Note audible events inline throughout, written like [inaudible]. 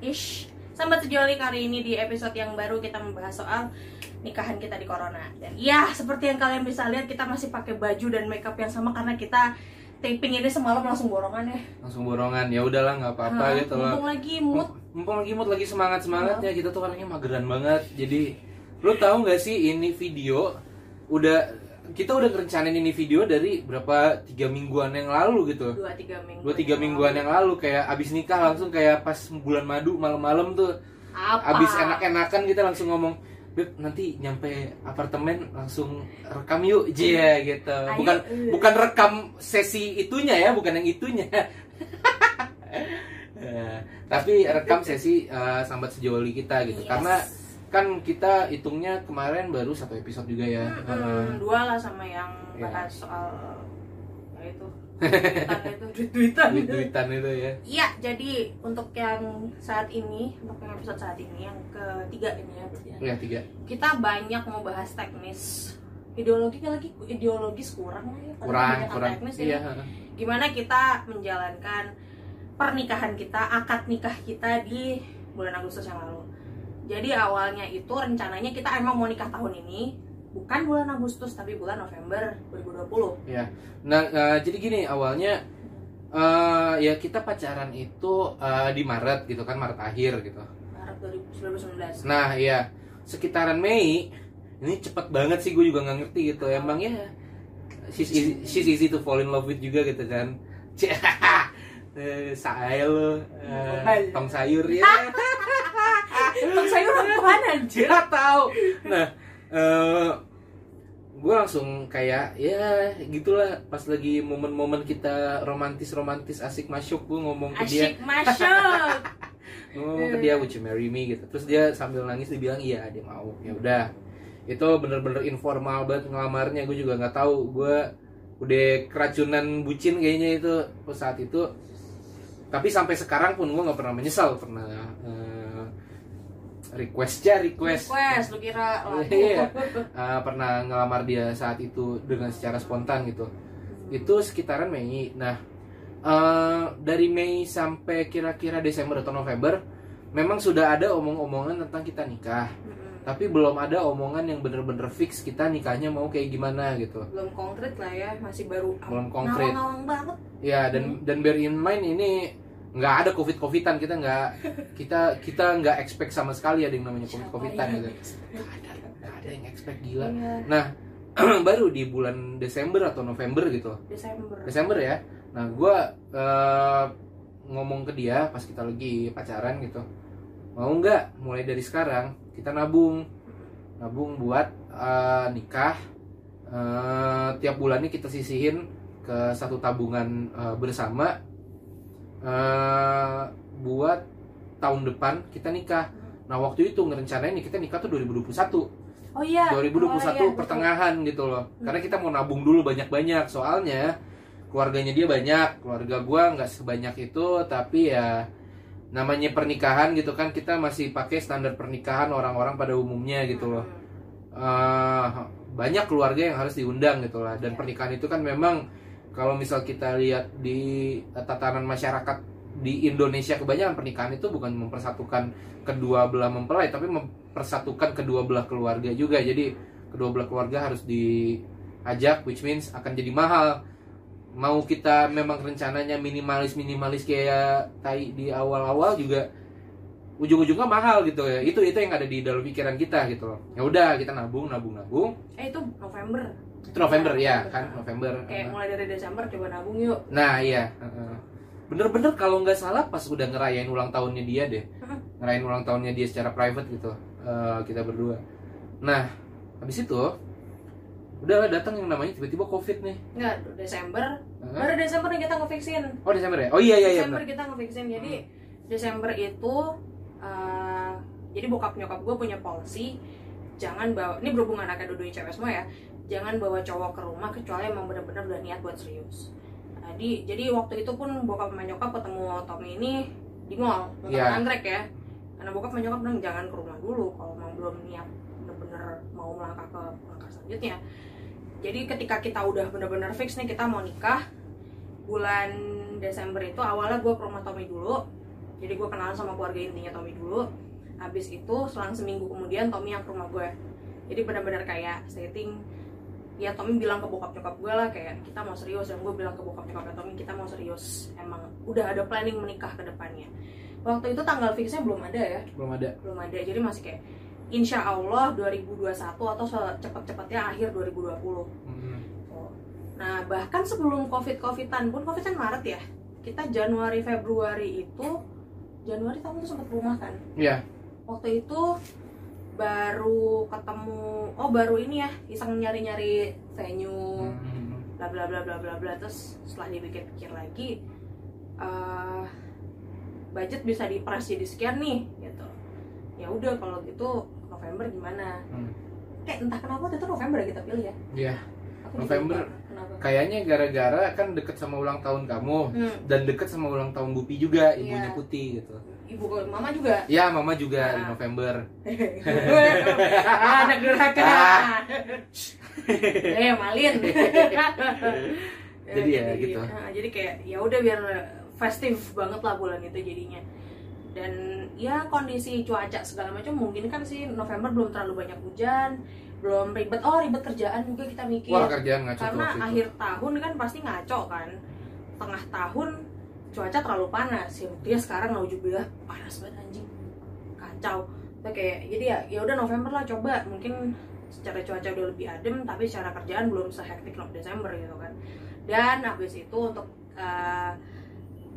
ish Sambat sejoli kali ini di episode yang baru kita membahas soal nikahan kita di corona. Dan ya seperti yang kalian bisa lihat kita masih pakai baju dan makeup yang sama karena kita taping ini semalam langsung borongan ya. Langsung borongan. Ya udahlah nggak apa-apa Nah, gitu lah Mumpung lagi mood. Mumpung lagi mood lagi semangat semangatnya kita tuh orangnya mageran banget. Jadi lu tahu nggak sih ini video udah kita udah ngerencanain ini video dari berapa tiga mingguan yang lalu gitu. Dua tiga minggu dua tiga mingguan yang lalu. Kayak abis nikah langsung kayak pas bulan madu malam-malam tuh. Apa? Abis enak-enakan kita langsung ngomong Beb nanti nyampe apartemen langsung rekam yuk. Jia gitu. Ayo, bukan eh. bukan rekam sesi itunya ya bukan yang itunya. [laughs] Eh, tapi rekam sesi eh, sambat sejoli kita gitu. Yes. karena kan kita hitungnya kemarin baru satu episode juga ya. Mm-mm, dua lah sama yang Ya. bahas soal ya itu. [laughs] Duitan itu duit-duitan duit itu. ya. Iya, jadi untuk yang saat ini, untuk yang episode saat ini yang ketiga ini ya, ya. ya tiga. Kita banyak mau bahas teknis. Ideologi lagi? Ideologis kurang lah ya kurang kurang. teknis iya ini. gimana kita menjalankan pernikahan kita akad nikah kita di bulan Agustus yang lalu jadi awalnya itu rencananya kita emang mau nikah tahun ini bukan bulan Agustus tapi bulan November 2020 Ya, nah eh, jadi gini awalnya eh ya kita pacaran itu eh, di Maret gitu kan Maret akhir gitu. Maret 2019 Nah ya sekitaran Mei ini cepet banget sih gue juga nggak ngerti gitu. Emang ya she's easy, she's easy to fall in love with juga gitu kan. [laughs] Eh, saya lo eh, tong sayur ya. [laughs] Tong sayur apaan anjir? Gak tahu. Nah, eh gue langsung kayak ya gitulah. Pas lagi momen-momen kita romantis-romantis asik masuk gue ngomong ke dia. Asyik masuk. [laughs] Ngomong ke dia would you marry me? gitu. Terus dia sambil nangis dia bilang iya dia mau. Ya udah. Itu bener-bener informal banget ngelamarnya gue juga nggak tahu. Gue udah keracunan bucin kayaknya itu saat itu. Tapi sampai sekarang pun gue nggak pernah menyesal pernah eh, request aja request Request lu kira [laughs] lagu. Iya. Uh, pernah ngelamar dia saat itu dengan secara spontan gitu itu sekitaran Mei nah uh, dari Mei sampai kira-kira Desember atau November memang sudah ada omong-omongan tentang kita nikah tapi belum ada omongan yang bener-bener fix kita nikahnya mau kayak gimana gitu Belum konkret lah ya, masih baru Belum konkret. ngawang-ngawang banget. ya dan dan bear in mind ini nggak ada covid covidan kita nggak kita kita nggak expect sama sekali ada yang namanya covid covidan gitu nggak ada nggak ada yang expect gila Iya, Nah, [clears throat] baru di bulan Desember atau November gitu. Desember. Desember ya. Nah, gua eh, ngomong ke dia pas kita lagi pacaran gitu. Mau nggak mulai dari sekarang kita nabung, nabung buat eh, nikah. Eh, tiap bulannya kita sisihin ke satu tabungan eh, bersama eh, buat tahun depan kita nikah. Nah, waktu itu ngerencanain kita nikah tuh 2021. Oh iya. 2021 Oh, iya, betul. pertengahan gitu loh. Karena kita mau nabung dulu banyak-banyak. Soalnya keluarganya dia banyak, keluarga gua nggak sebanyak itu, tapi ya namanya pernikahan gitu kan kita masih pakai standar pernikahan orang-orang pada umumnya gitu loh. Eh, banyak keluarga yang harus diundang gitu lah. Dan Iya. pernikahan itu kan memang kalau misal kita lihat di tatanan masyarakat di Indonesia kebanyakan pernikahan itu bukan mempersatukan kedua belah mempelai tapi mempersatukan kedua belah keluarga juga. Jadi kedua belah keluarga harus diajak which means akan jadi mahal. Mau kita memang rencananya minimalis minimalis kayak tai di awal-awal juga ujung-ujungnya mahal gitu ya. Itu itu yang ada di dalam pikiran kita gitu loh. Ya udah kita nabung nabung nabung. Eh itu November. Itu November ya kan November Kayak mulai dari Desember coba nabung yuk. Nah iya, bener-bener kalau nggak salah pas udah ngerayain ulang tahunnya dia deh, ngerayain ulang tahunnya dia secara private gitu, eh, kita berdua. Nah, habis itu udah datang yang namanya tiba-tiba covid nih. Enggak, Desember. Heeh. Baru Desember nih kita nge-fixin. Oh Desember ya? Oh iya iya iya. Desember bener. kita nge-fixin. Jadi Desember itu eh, jadi bokap nyokap gue punya policy jangan bawa ini berhubungan anaknya dua cewek semua ya jangan bawa cowok ke rumah kecuali emang benar-benar udah niat buat serius. Jadi jadi waktu itu pun bokap sama nyokap ketemu Tommy ini di mall nonton Iya. anggrek ya. Karena bokap sama nyokap bilang jangan ke rumah dulu kalau emang belum niat bener-bener mau melangkah ke langkah selanjutnya. Jadi ketika kita udah bener-bener fix nih kita mau nikah bulan Desember itu awalnya gue ke rumah Tommy dulu. Jadi gue kenalan sama keluarga intinya Tommy dulu. Habis itu selang seminggu kemudian Tommy yang ke rumah gue jadi benar-benar kayak setting ya Tommy bilang ke bokap nyokap gue lah kayak kita mau serius. Dan gue bilang ke bokap nyokapnya Tommy kita mau serius. Emang udah ada planning menikah ke depannya. Waktu itu tanggal fixnya belum ada ya? Belum ada. Belum ada. Jadi masih kayak insya Allah 2021 atau secepat-cepatnya akhir 2020 Hmm. nah bahkan sebelum covid covidan pun covid kan Maret ya kita Januari Februari itu Januari kamu tuh sempat rumah kan? Iya. waktu itu baru ketemu oh baru ini ya iseng nyari-nyari venue Hmm. bla bla bla bla bla bla terus setelah dipikir-pikir lagi eh budget bisa diperas jadi sekian nih gitu ya udah kalau gitu November gimana Hmm. kayak entah kenapa waktu itu November ya kita pilih ya Iya. Aku juga November. Kayaknya gara-gara kan deket sama ulang tahun kamu hmm. dan deket sama ulang tahun Bupi juga ibunya Iya. Putih gitu. Ibu mama juga Ya, mama juga di Ah. November. anak durhaka Ah. eh malin [laughs] Jadi ya, gitu. nah, jadi kayak ya udah biar festif banget lah bulan itu jadinya dan ya kondisi cuaca segala macam mungkin kan sih November belum terlalu banyak hujan belum ribet oh ribet kerjaan juga kita mikir Wah, kerjaan ngaco tuh karena akhir tahun kan pasti ngaco kan tengah tahun cuaca terlalu panas. Ya dia sekarang naujubillah panas banget anjing. Kacau. Kita kayak jadi ya ya udah November lah coba. Mungkin secara cuaca udah lebih adem tapi secara kerjaan belum sehektik Desember gitu kan. Dan habis itu untuk uh,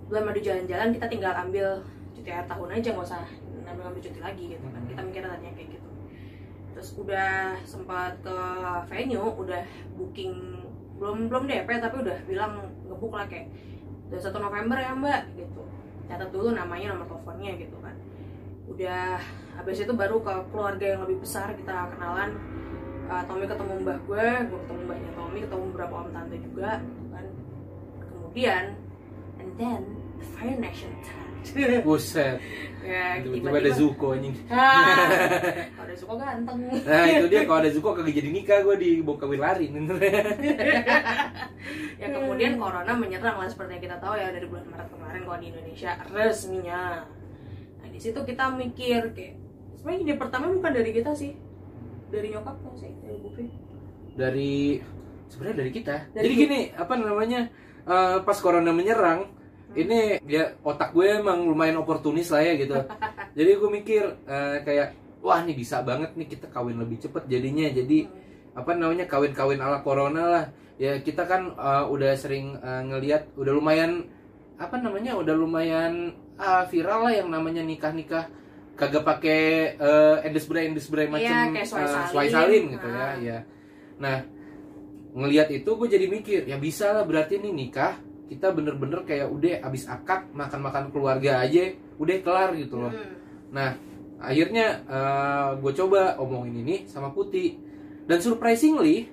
bulan madu jalan-jalan kita tinggal ambil cuti akhir tahun aja nggak usah ngambil ngambil cuti lagi gitu kan. Kita mikirnya tadinya kayak gitu. Terus udah sempat ke venue udah booking belum belum DP tapi udah bilang ngebuk lah kayak udah satu November ya mbak gitu. Catat dulu namanya nomor teleponnya gitu kan. Udah habis itu baru ke keluarga yang lebih besar kita kenalan. Uh, Tommy ketemu mbah gue, gue ketemu mbahnya Tommy, ketemu beberapa om tante juga gitu kan. Kemudian and then the Fire Nation started. [laughs] Buset. ya Tiba-tiba ada Zuko anjing. Ah, [laughs] kalau ada suka ganteng Nah, itu dia kalau ada Zuko kagak jadi nikah gue dibawa kawin lari. [laughs] ya kemudian corona menyerang lah seperti yang kita tahu ya dari bulan Maret kemarin kalau di Indonesia resminya nah di situ kita mikir kayak sebenarnya ide pertama bukan dari kita sih dari nyokap kan sih dari Bupi dari sebenarnya dari kita. Dari Jadi gini, apa namanya? eh, pas corona menyerang, ini ya otak gue emang lumayan oportunis lah ya gitu. [laughs] Jadi gue mikir eh, kayak wah ini bisa banget nih kita kawin lebih cepet jadinya. Jadi apa namanya kawin-kawin ala corona lah. Ya kita kan eh, udah sering eh, ngelihat udah lumayan apa namanya udah lumayan ah, viral lah yang namanya nikah-nikah kagak pakai uh, endes bray endes bray macam Iya, swai eh, salin. swai salin gitu ya ya nah ngelihat itu gue jadi mikir ya bisa lah berarti nih nikah kita bener-bener kayak udah abis akad makan-makan keluarga aja udah kelar gitu loh. Hmm. nah akhirnya gue coba omongin ini sama Putih. Dan surprisingly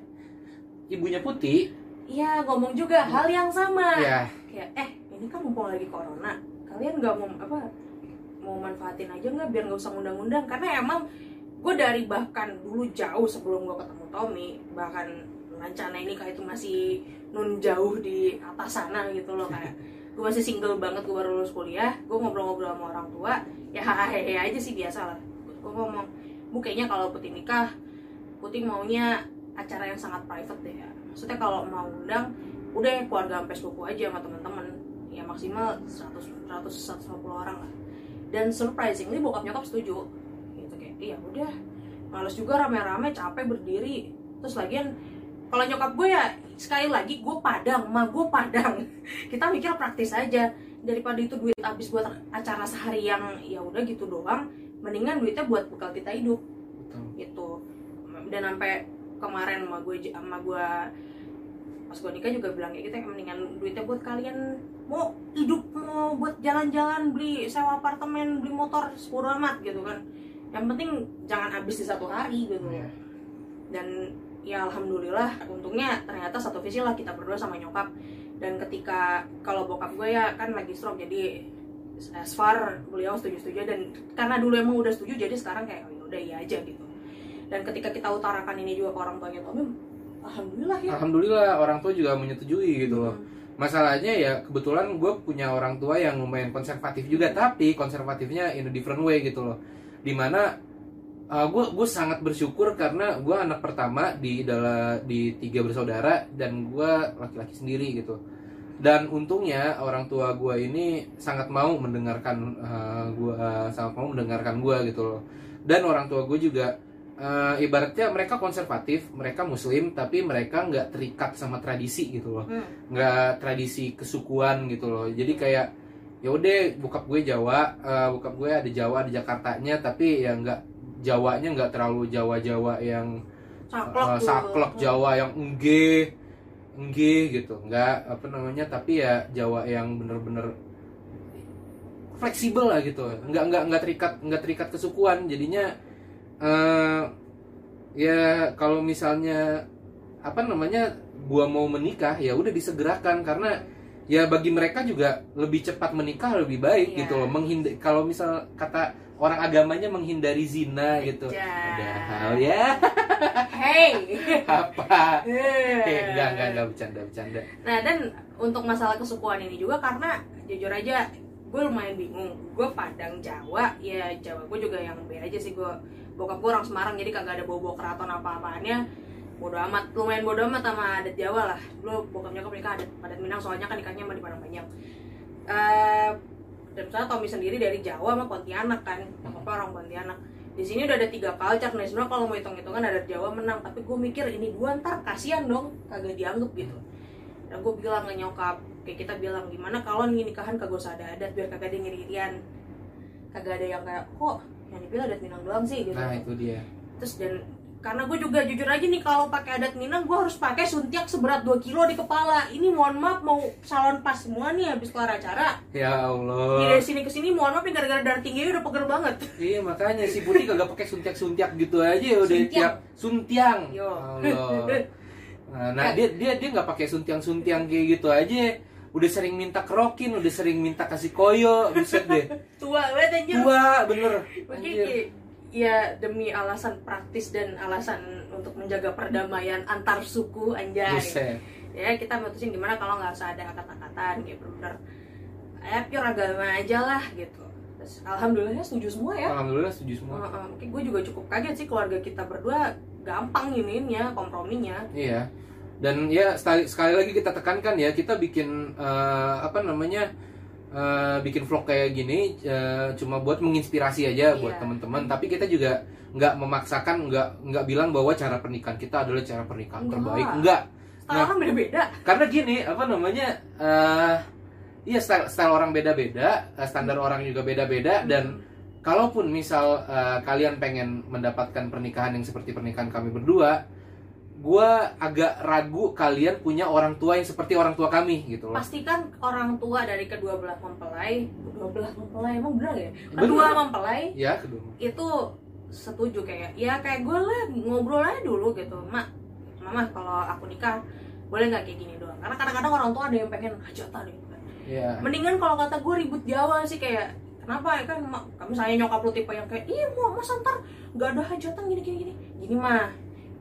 ibunya Putih Iya ngomong juga hal yang sama. Ya kayak eh ini kan mumpung lagi corona kalian nggak mau apa mau manfaatin aja nggak biar nggak usah ngundang-undang? Karena emang gue dari bahkan dulu jauh sebelum gue ketemu Tommy bahkan rencana ini kayak itu masih nun jauh di atas sana gitu loh kayak gue masih single banget gue baru lulus kuliah gue ngobrol-ngobrol sama orang tua ya hehehe aja sih biasa lah gue ngomong bu kayaknya kalau putih nikah putih maunya acara yang sangat private deh ya. Maksudnya kalau mau undang udah ya keluarga sampai sepupu aja sama teman-teman ya maksimal 100 100 150 orang lah. Dan surprisingly bokap nyokap setuju. Gitu kayak iya udah. Males juga rame-rame capek berdiri. Terus lagian kalau nyokap gue ya sekali lagi gue padang mah gue padang. [laughs] Kita mikir praktis aja. Daripada itu duit habis buat acara sehari yang ya udah gitu doang mendingan duitnya buat bekal kita hidup. Gitu. Dan sampai kemarin sama gue sama gue pas gue nikah juga bilang kayak gitu ya mendingan duitnya buat kalian. Mau hidup mau buat jalan-jalan beli sewa apartemen beli motor sepuluh amat gitu kan. Yang penting jangan habis di satu hari gitu. Iya. dan ya alhamdulillah. Untungnya ternyata satu visi lah kita berdua sama nyokap. Dan ketika kalau bokap gue ya kan lagi stroke jadi as far beliau setuju-setuju dan karena dulu emang udah setuju jadi sekarang kayak oh, ya udah iya aja gitu. Dan ketika kita utarakan ini juga ke orang tuanya Tommy alhamdulillah ya. Alhamdulillah orang tua juga menyetujui gitu loh. Hmm. masalahnya ya kebetulan gue punya orang tua yang lumayan konservatif juga tapi konservatifnya in a different way gitu loh. Di mana gue gue sangat bersyukur karena gue anak pertama di dalam di tiga bersaudara dan gue laki-laki sendiri gitu. Dan untungnya orang tua gue ini sangat mau mendengarkan uh, gue sangat mau mendengarkan gue gitu loh. Dan orang tua gue juga uh, ibaratnya mereka konservatif mereka muslim tapi mereka nggak terikat sama tradisi gitu loh. Hmm. nggak tradisi kesukuan gitu loh. Jadi kayak ya udah bokap gue Jawa uh, bokap gue ada Jawa ada Jakartanya tapi ya nggak Jawanya nggak terlalu Jawa-Jawa yang Saklek uh, saklek Jawa yang engge engge gitu. Nggak apa namanya tapi ya Jawa yang bener-bener fleksibel lah gitu. Nggak nggak nggak terikat nggak terikat kesukuan. Jadinya eh ya kalau misalnya apa namanya gua mau menikah ya udah disegerakan. Karena ya bagi mereka juga lebih cepat menikah lebih baik Iya. gitu loh. Menghindar kalau misal kata orang agamanya menghindari zina gitu Aja. padahal ya [laughs] Hey. apa Eh. eh, enggak enggak enggak bercanda bercanda Nah dan untuk masalah kesukuan ini juga karena jujur aja gue lumayan bingung. Gue Padang Jawa, ya Jawa gue juga yang B aja sih gue. Bokap gue orang Semarang jadi kagak ada bobo keraton apa-apaannya. Bodo amat, lumayan bodo amat sama adat Jawa lah. Dulu bokap nyokap nikah adat, adat Minang soalnya kan nikahnya sama di Padang banyak. Eh dan misalnya Tommy sendiri dari Jawa sama Pontianak kan, bokapnya orang Pontianak. Di sini udah ada tiga culture nih. Sebenarnya kalau mau hitung-hitungan ada Jawa menang, tapi gue mikir ini dua ntar kasihan dong, kagak dianggap gitu. Dan gue bilang ke nyokap kayak kita bilang gimana kalau nih nikahan kagak usah ada adat biar kagak ada yang ngiri-ngirian kagak ada yang kayak kok yang dipilih adat Minang doang sih gitu. Nah itu dia. Terus dan karena gue juga jujur aja nih kalau pakai adat Minang gue harus pakai suntiak seberat 2 kilo di kepala ini mohon maaf mau salon pas semua nih habis kelar acara ya Allah dari sini ke sini mohon maaf nih gara-gara darah tinggi udah pegel banget Iya makanya si Putih kagak pakai suntiak-suntiak gitu aja ya udah Suntiang. tiap suntiang. Yo. Allah. Nah, nah, dia dia dia nggak pakai suntiang-suntiang kayak gitu aja. Udah sering minta kerokin, udah sering minta kasih koyo, buset deh. [laughs] tua banget anjir Tua bener. Anjir. Ya demi alasan praktis dan alasan untuk menjaga perdamaian antar suku anjay Buset. ya kita mutusin gimana kalau nggak usah ada kata-kataan kayak bener-bener ya pure agama aja lah gitu terus alhamdulillah setuju semua ya Alhamdulillah setuju semua. Heeh, mungkin gue juga cukup kaget sih keluarga kita berdua gampang ininya komprominya Iya. Dan ya sekali sekali lagi kita tekankan ya, kita bikin eh, apa namanya? Eh, bikin vlog kayak gini eh, cuma buat menginspirasi aja buat Iya. teman-teman, tapi kita juga nggak memaksakan, nggak nggak bilang bahwa cara pernikahan kita adalah cara pernikahan Enggak. terbaik, enggak. style Nah. orang beda-beda Karena gini, apa namanya? eh iya style style orang beda-beda, standar orang juga beda-beda dan kalaupun misal eh, kalian pengen mendapatkan pernikahan yang seperti pernikahan kami berdua, gua agak ragu kalian punya orang tua yang seperti orang tua kami gitu loh. pastikan orang tua dari kedua belah mempelai kedua belah mempelai emang bener ya Bener. kedua mempelai Ya, kedua. itu setuju kayak ya kayak gue lah ngobrol aja dulu gitu mak mama kalau aku nikah boleh nggak kayak gini doang karena kadang-kadang orang tua ada yang pengen hajatan gitu kan Ya. mendingan kalau kata gue ribut Jawa sih kayak kenapa ya kan mak kami saya nyokap lu tipe yang kayak iya mau mas ntar nggak ada hajatan gini gini gini gini mah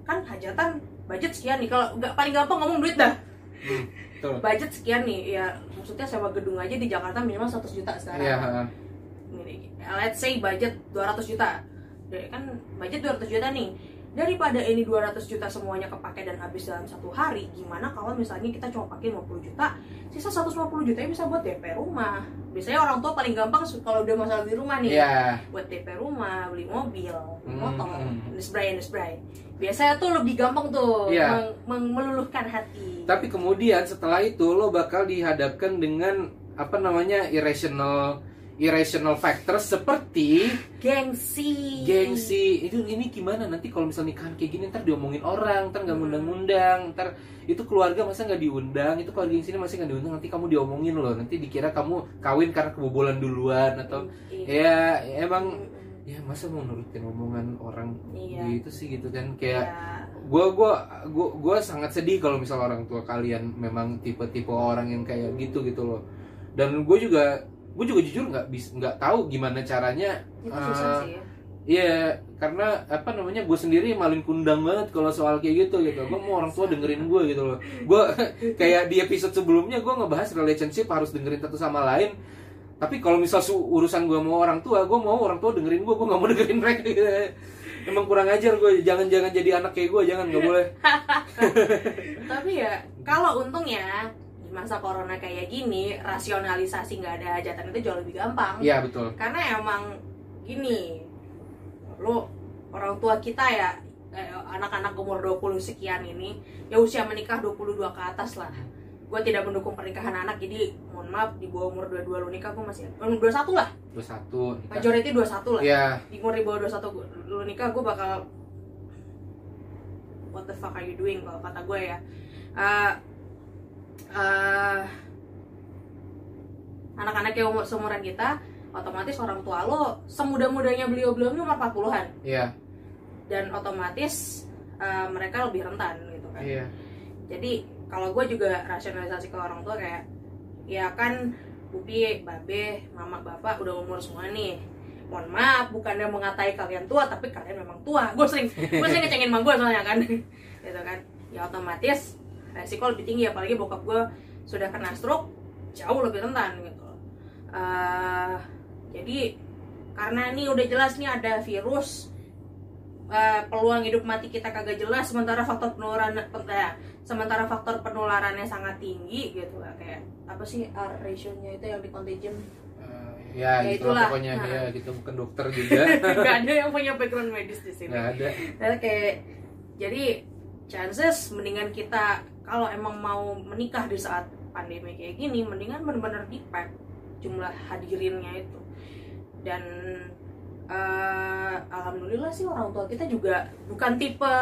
kan hajatan budget sekian nih kalau nggak paling gampang ngomong duit dah Hmm, betul. budget sekian nih ya maksudnya sewa gedung aja di Jakarta minimal 100 juta sekarang Iya, ha. ini let's say budget 200 juta Dari- kan budget 200 juta nih daripada ini 200 juta semuanya kepake dan habis dalam satu hari gimana kalau misalnya kita cuma pakai 50 juta sisa 150 juta bisa buat DP rumah biasanya orang tua paling gampang kalau udah masalah di rumah nih Iya. buat DP rumah beli mobil beli Hmm, motor hmm. nesbray nesbray biasanya tuh lebih gampang tuh Iya. meng- meng- meluluhkan hati Tapi kemudian setelah itu lo bakal dihadapkan dengan apa namanya irrational irrational factors seperti gengsi gengsi itu ini gimana nanti kalau misal nikahan kayak gini ntar diomongin orang ntar nggak Hmm. ngundang-ngundang ntar itu keluarga masa nggak diundang itu keluarga yang sini masih nggak diundang nanti kamu diomongin loh nanti dikira kamu kawin karena kebobolan duluan atau Iya. ya emang ya masa mau nurutin omongan orang Iya. gitu sih gitu kan kayak Ya. gue gua gua gua sangat sedih kalau misal orang tua kalian memang tipe-tipe orang yang kayak gitu gitu loh dan gue juga gue juga jujur nggak bis nggak tahu gimana caranya itu eh, susah sih ya. Iya, karena apa namanya gue sendiri maling kundang banget kalau soal kayak gitu gitu. Gue mau orang tua dengerin gue gitu loh. Gue [laughs] kayak di episode sebelumnya gue ngebahas relationship harus dengerin satu sama lain. Tapi kalau misal urusan gue mau orang tua, gue mau orang tua dengerin gue, gue nggak mau dengerin [laughs] mereka. Gitu. Emang kurang ajar gue, jangan-jangan jadi anak kayak gue, jangan nggak boleh. [laughs] tapi ya kalau untungnya di masa corona kayak gini rasionalisasi nggak ada hajatan itu jauh lebih gampang. Iya betul. karena emang gini lo orang tua kita ya eh, anak-anak umur 20 sekian ini ya usia menikah 22 ke atas lah. Gue tidak mendukung pernikahan anak jadi mohon maaf di bawah umur 22 lo nikah gue masih umur 21 lah. Dua satu. majority 21 lah. Iya, di umur di bawah 21 gua- lu nikah gue bakal what the fuck are you doing kalau kata gue ya. Eh, eh, anak-anak yang umur seumuran kita otomatis orang tua lo semuda-mudanya beliau-beliau ini umur 40-an iya, dan otomatis eh, mereka lebih rentan gitu kan. Iya. jadi kalau gue juga rasionalisasi ke orang tua kayak ya kan Bubi, Babe, Mama, Bapak udah umur semua nih. Mohon maaf bukannya mengatai kalian tua tapi kalian memang tua. Gue sering gue sering ngecengin emak gue soalnya kan. [laughs] Gitu kan. Ya otomatis resiko lebih tinggi apalagi bokap gue sudah kena stroke jauh lebih rentan gitu. Eh, jadi karena ini udah jelas nih ada virus eh, peluang hidup mati kita kagak jelas sementara faktor penularan eh, sementara faktor penularannya sangat tinggi gitu. Lah kayak apa sih R ratio-nya itu yang di contagion? Ya, Ya, gitu lah itulah. pokoknya. Nah. ya gitu bukan dokter juga. [laughs] Nggak ada yang punya background medis di sini. Nggak ada. Nah, kayak jadi chances mendingan kita kalau emang mau menikah di saat pandemi kayak gini mendingan bener-bener di pack jumlah hadirinnya itu. Dan eh, alhamdulillah sih orang tua kita juga bukan tipe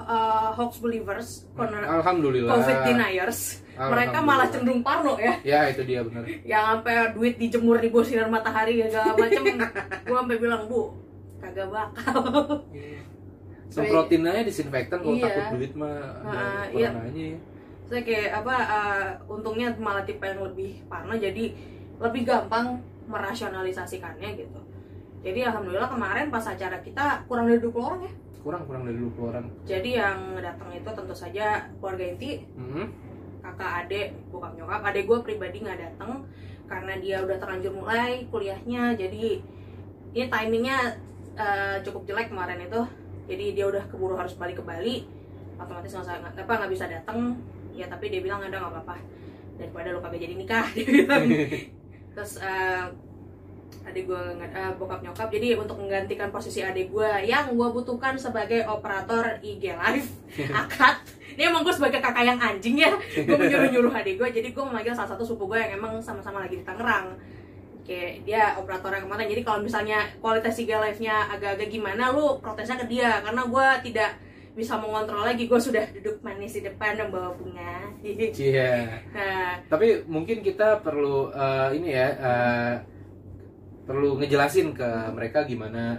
eh, hoax believers corona- alhamdulillah. Covid deniers. Mereka malah Alhamdulillah. cenderung parno ya. Ya itu dia benar [laughs] yang sampai duit dijemur di bawah sinar matahari segala macem. [laughs] Gue sampai bilang bu kagak bakal semprotin aja disinfektan kalau Iya. takut duit mah Nah, iya. coronanya ya. saya kayak apa uh, untungnya malah tipe yang lebih parno jadi lebih gampang merasionalisasikannya gitu jadi alhamdulillah kemarin pas acara kita kurang dari 20 orang ya kurang kurang dari 20 orang jadi yang datang itu tentu saja keluarga inti Mhm. kakak adik bokap nyokap adik gue pribadi nggak datang karena dia udah terlanjur mulai kuliahnya jadi ini timingnya uh, cukup jelek kemarin itu jadi dia udah keburu harus balik ke Bali otomatis nggak apa nggak bisa datang ya tapi dia bilang ada nggak apa-apa. Daripada lo kagak jadi nikah [laughs] dia bilang. [laughs] Terus uh, adik gue uh, bokap nyokap jadi untuk menggantikan posisi adik gue yang gue butuhkan sebagai operator IG live [laughs] akad. Ini emang gue sebagai kakak yang anjing ya. Gue menyuruh nyuruh adik gue jadi gue memanggil salah satu suku gue yang emang sama-sama lagi di Tangerang kayak dia operator yang kemarin jadi kalau misalnya kualitas IG live nya agak-agak gimana lu protesnya ke dia. Karena gue tidak bisa mengontrol lagi. Gue sudah duduk manis di depan dan bawa bunga. Iya. [laughs] nah. Tapi mungkin kita perlu eh, ini ya eh, perlu ngejelasin ke mereka gimana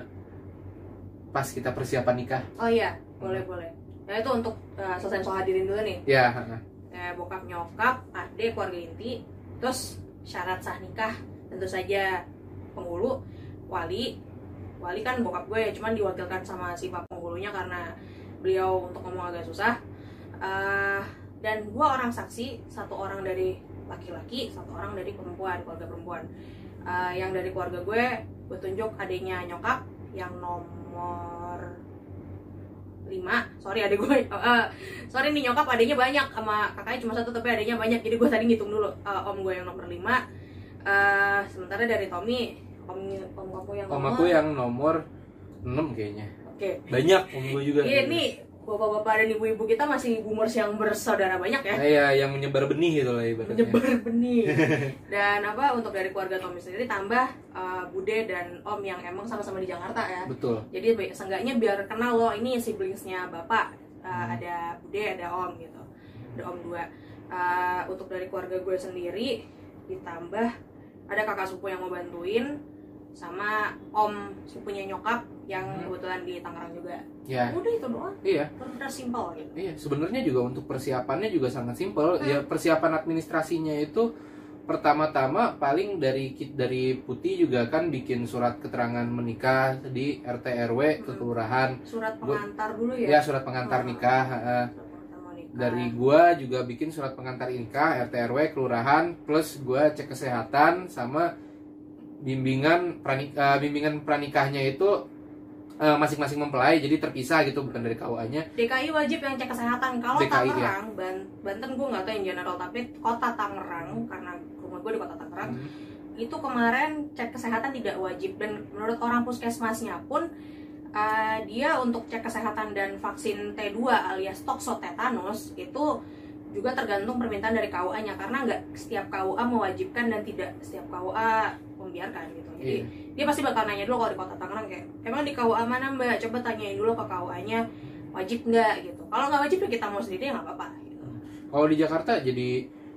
pas kita persiapan nikah. oh iya boleh boleh. Ya itu untuk uh, selesai soal hadirin dulu nih. Ya, heeh. eh, bokap nyokap adik keluarga inti terus syarat sah nikah tentu saja. Penghulu wali. Wali kan bokap gue cuman diwakilkan sama si pak penghulunya karena beliau untuk ngomong agak susah. Eh, dan dua orang saksi satu orang dari laki-laki satu orang dari perempuan keluarga perempuan. Eh, yang dari keluarga gue gue tunjuk adiknya nyokap yang nomor 5 sorry adik gue. [laughs] Eh, sorry nih nyokap adanya banyak. Sama kakaknya cuma satu tapi adanya banyak. Jadi gue tadi ngitung dulu. Eh, om gue yang nomor 5 eh sementara dari Tommy om om kamu yang Om aku yang nomor 6 kayaknya. oke Banyak om gue juga. iya nih bapak-bapak dan ibu-ibu kita masih boomers yang bersaudara banyak ya Nah, ya yang menyebar benih gitu lah ibaratnya. menyebar [laughs] benih dan apa untuk dari keluarga Tommy sendiri tambah eh, bude dan om yang emang sama-sama di Jakarta ya Betul. jadi seenggaknya biar kenal loh ini siblingsnya bapak Uh, Hmm. ada bude ada om gitu ada om dua Uh, untuk dari keluarga gue sendiri ditambah ada kakak sepupu yang mau bantuin sama om sepupunya nyokap yang Hmm. kebetulan di Tangerang juga Ya, udah itu doang iya. bener simpel gitu Iya, sebenarnya juga untuk persiapannya juga sangat simpel. Ya persiapan administrasinya itu pertama-tama paling dari dari putih juga kan bikin surat keterangan menikah di RT RW ke Hmm. kelurahan surat pengantar dulu ya ya surat pengantar Oh. nikah eh, Surat pengantar mau nikah. Dari gua juga bikin surat pengantar nikah RT RW kelurahan plus gua cek kesehatan sama bimbingan pranik eh, bimbingan pranikahnya itu eh, masing-masing mempelai jadi terpisah gitu bukan dari KUA-nya DKI wajib yang cek kesehatan. Kalau DKI, ya. Tangerang Ban- Banten gue nggak tahu yang general tapi kota Tangerang karena rumah gue di kota Tangerang itu kemarin cek kesehatan tidak wajib. Dan menurut orang puskesmasnya pun uh, dia untuk cek kesehatan dan vaksin T2 alias toxotetanus itu juga tergantung permintaan dari KUA-nya karena nggak setiap KUA mewajibkan dan tidak setiap KUA membiarkan gitu. Jadi Iya. dia pasti bakal nanya dulu kalau di kota Tangerang kayak emang di KUA mana mbak? Coba tanyain dulu ke KUA-nya wajib nggak gitu. Kalau nggak wajib ya kita mau sendiri ya nggak apa-apa. Gitu. Kalau di Jakarta jadi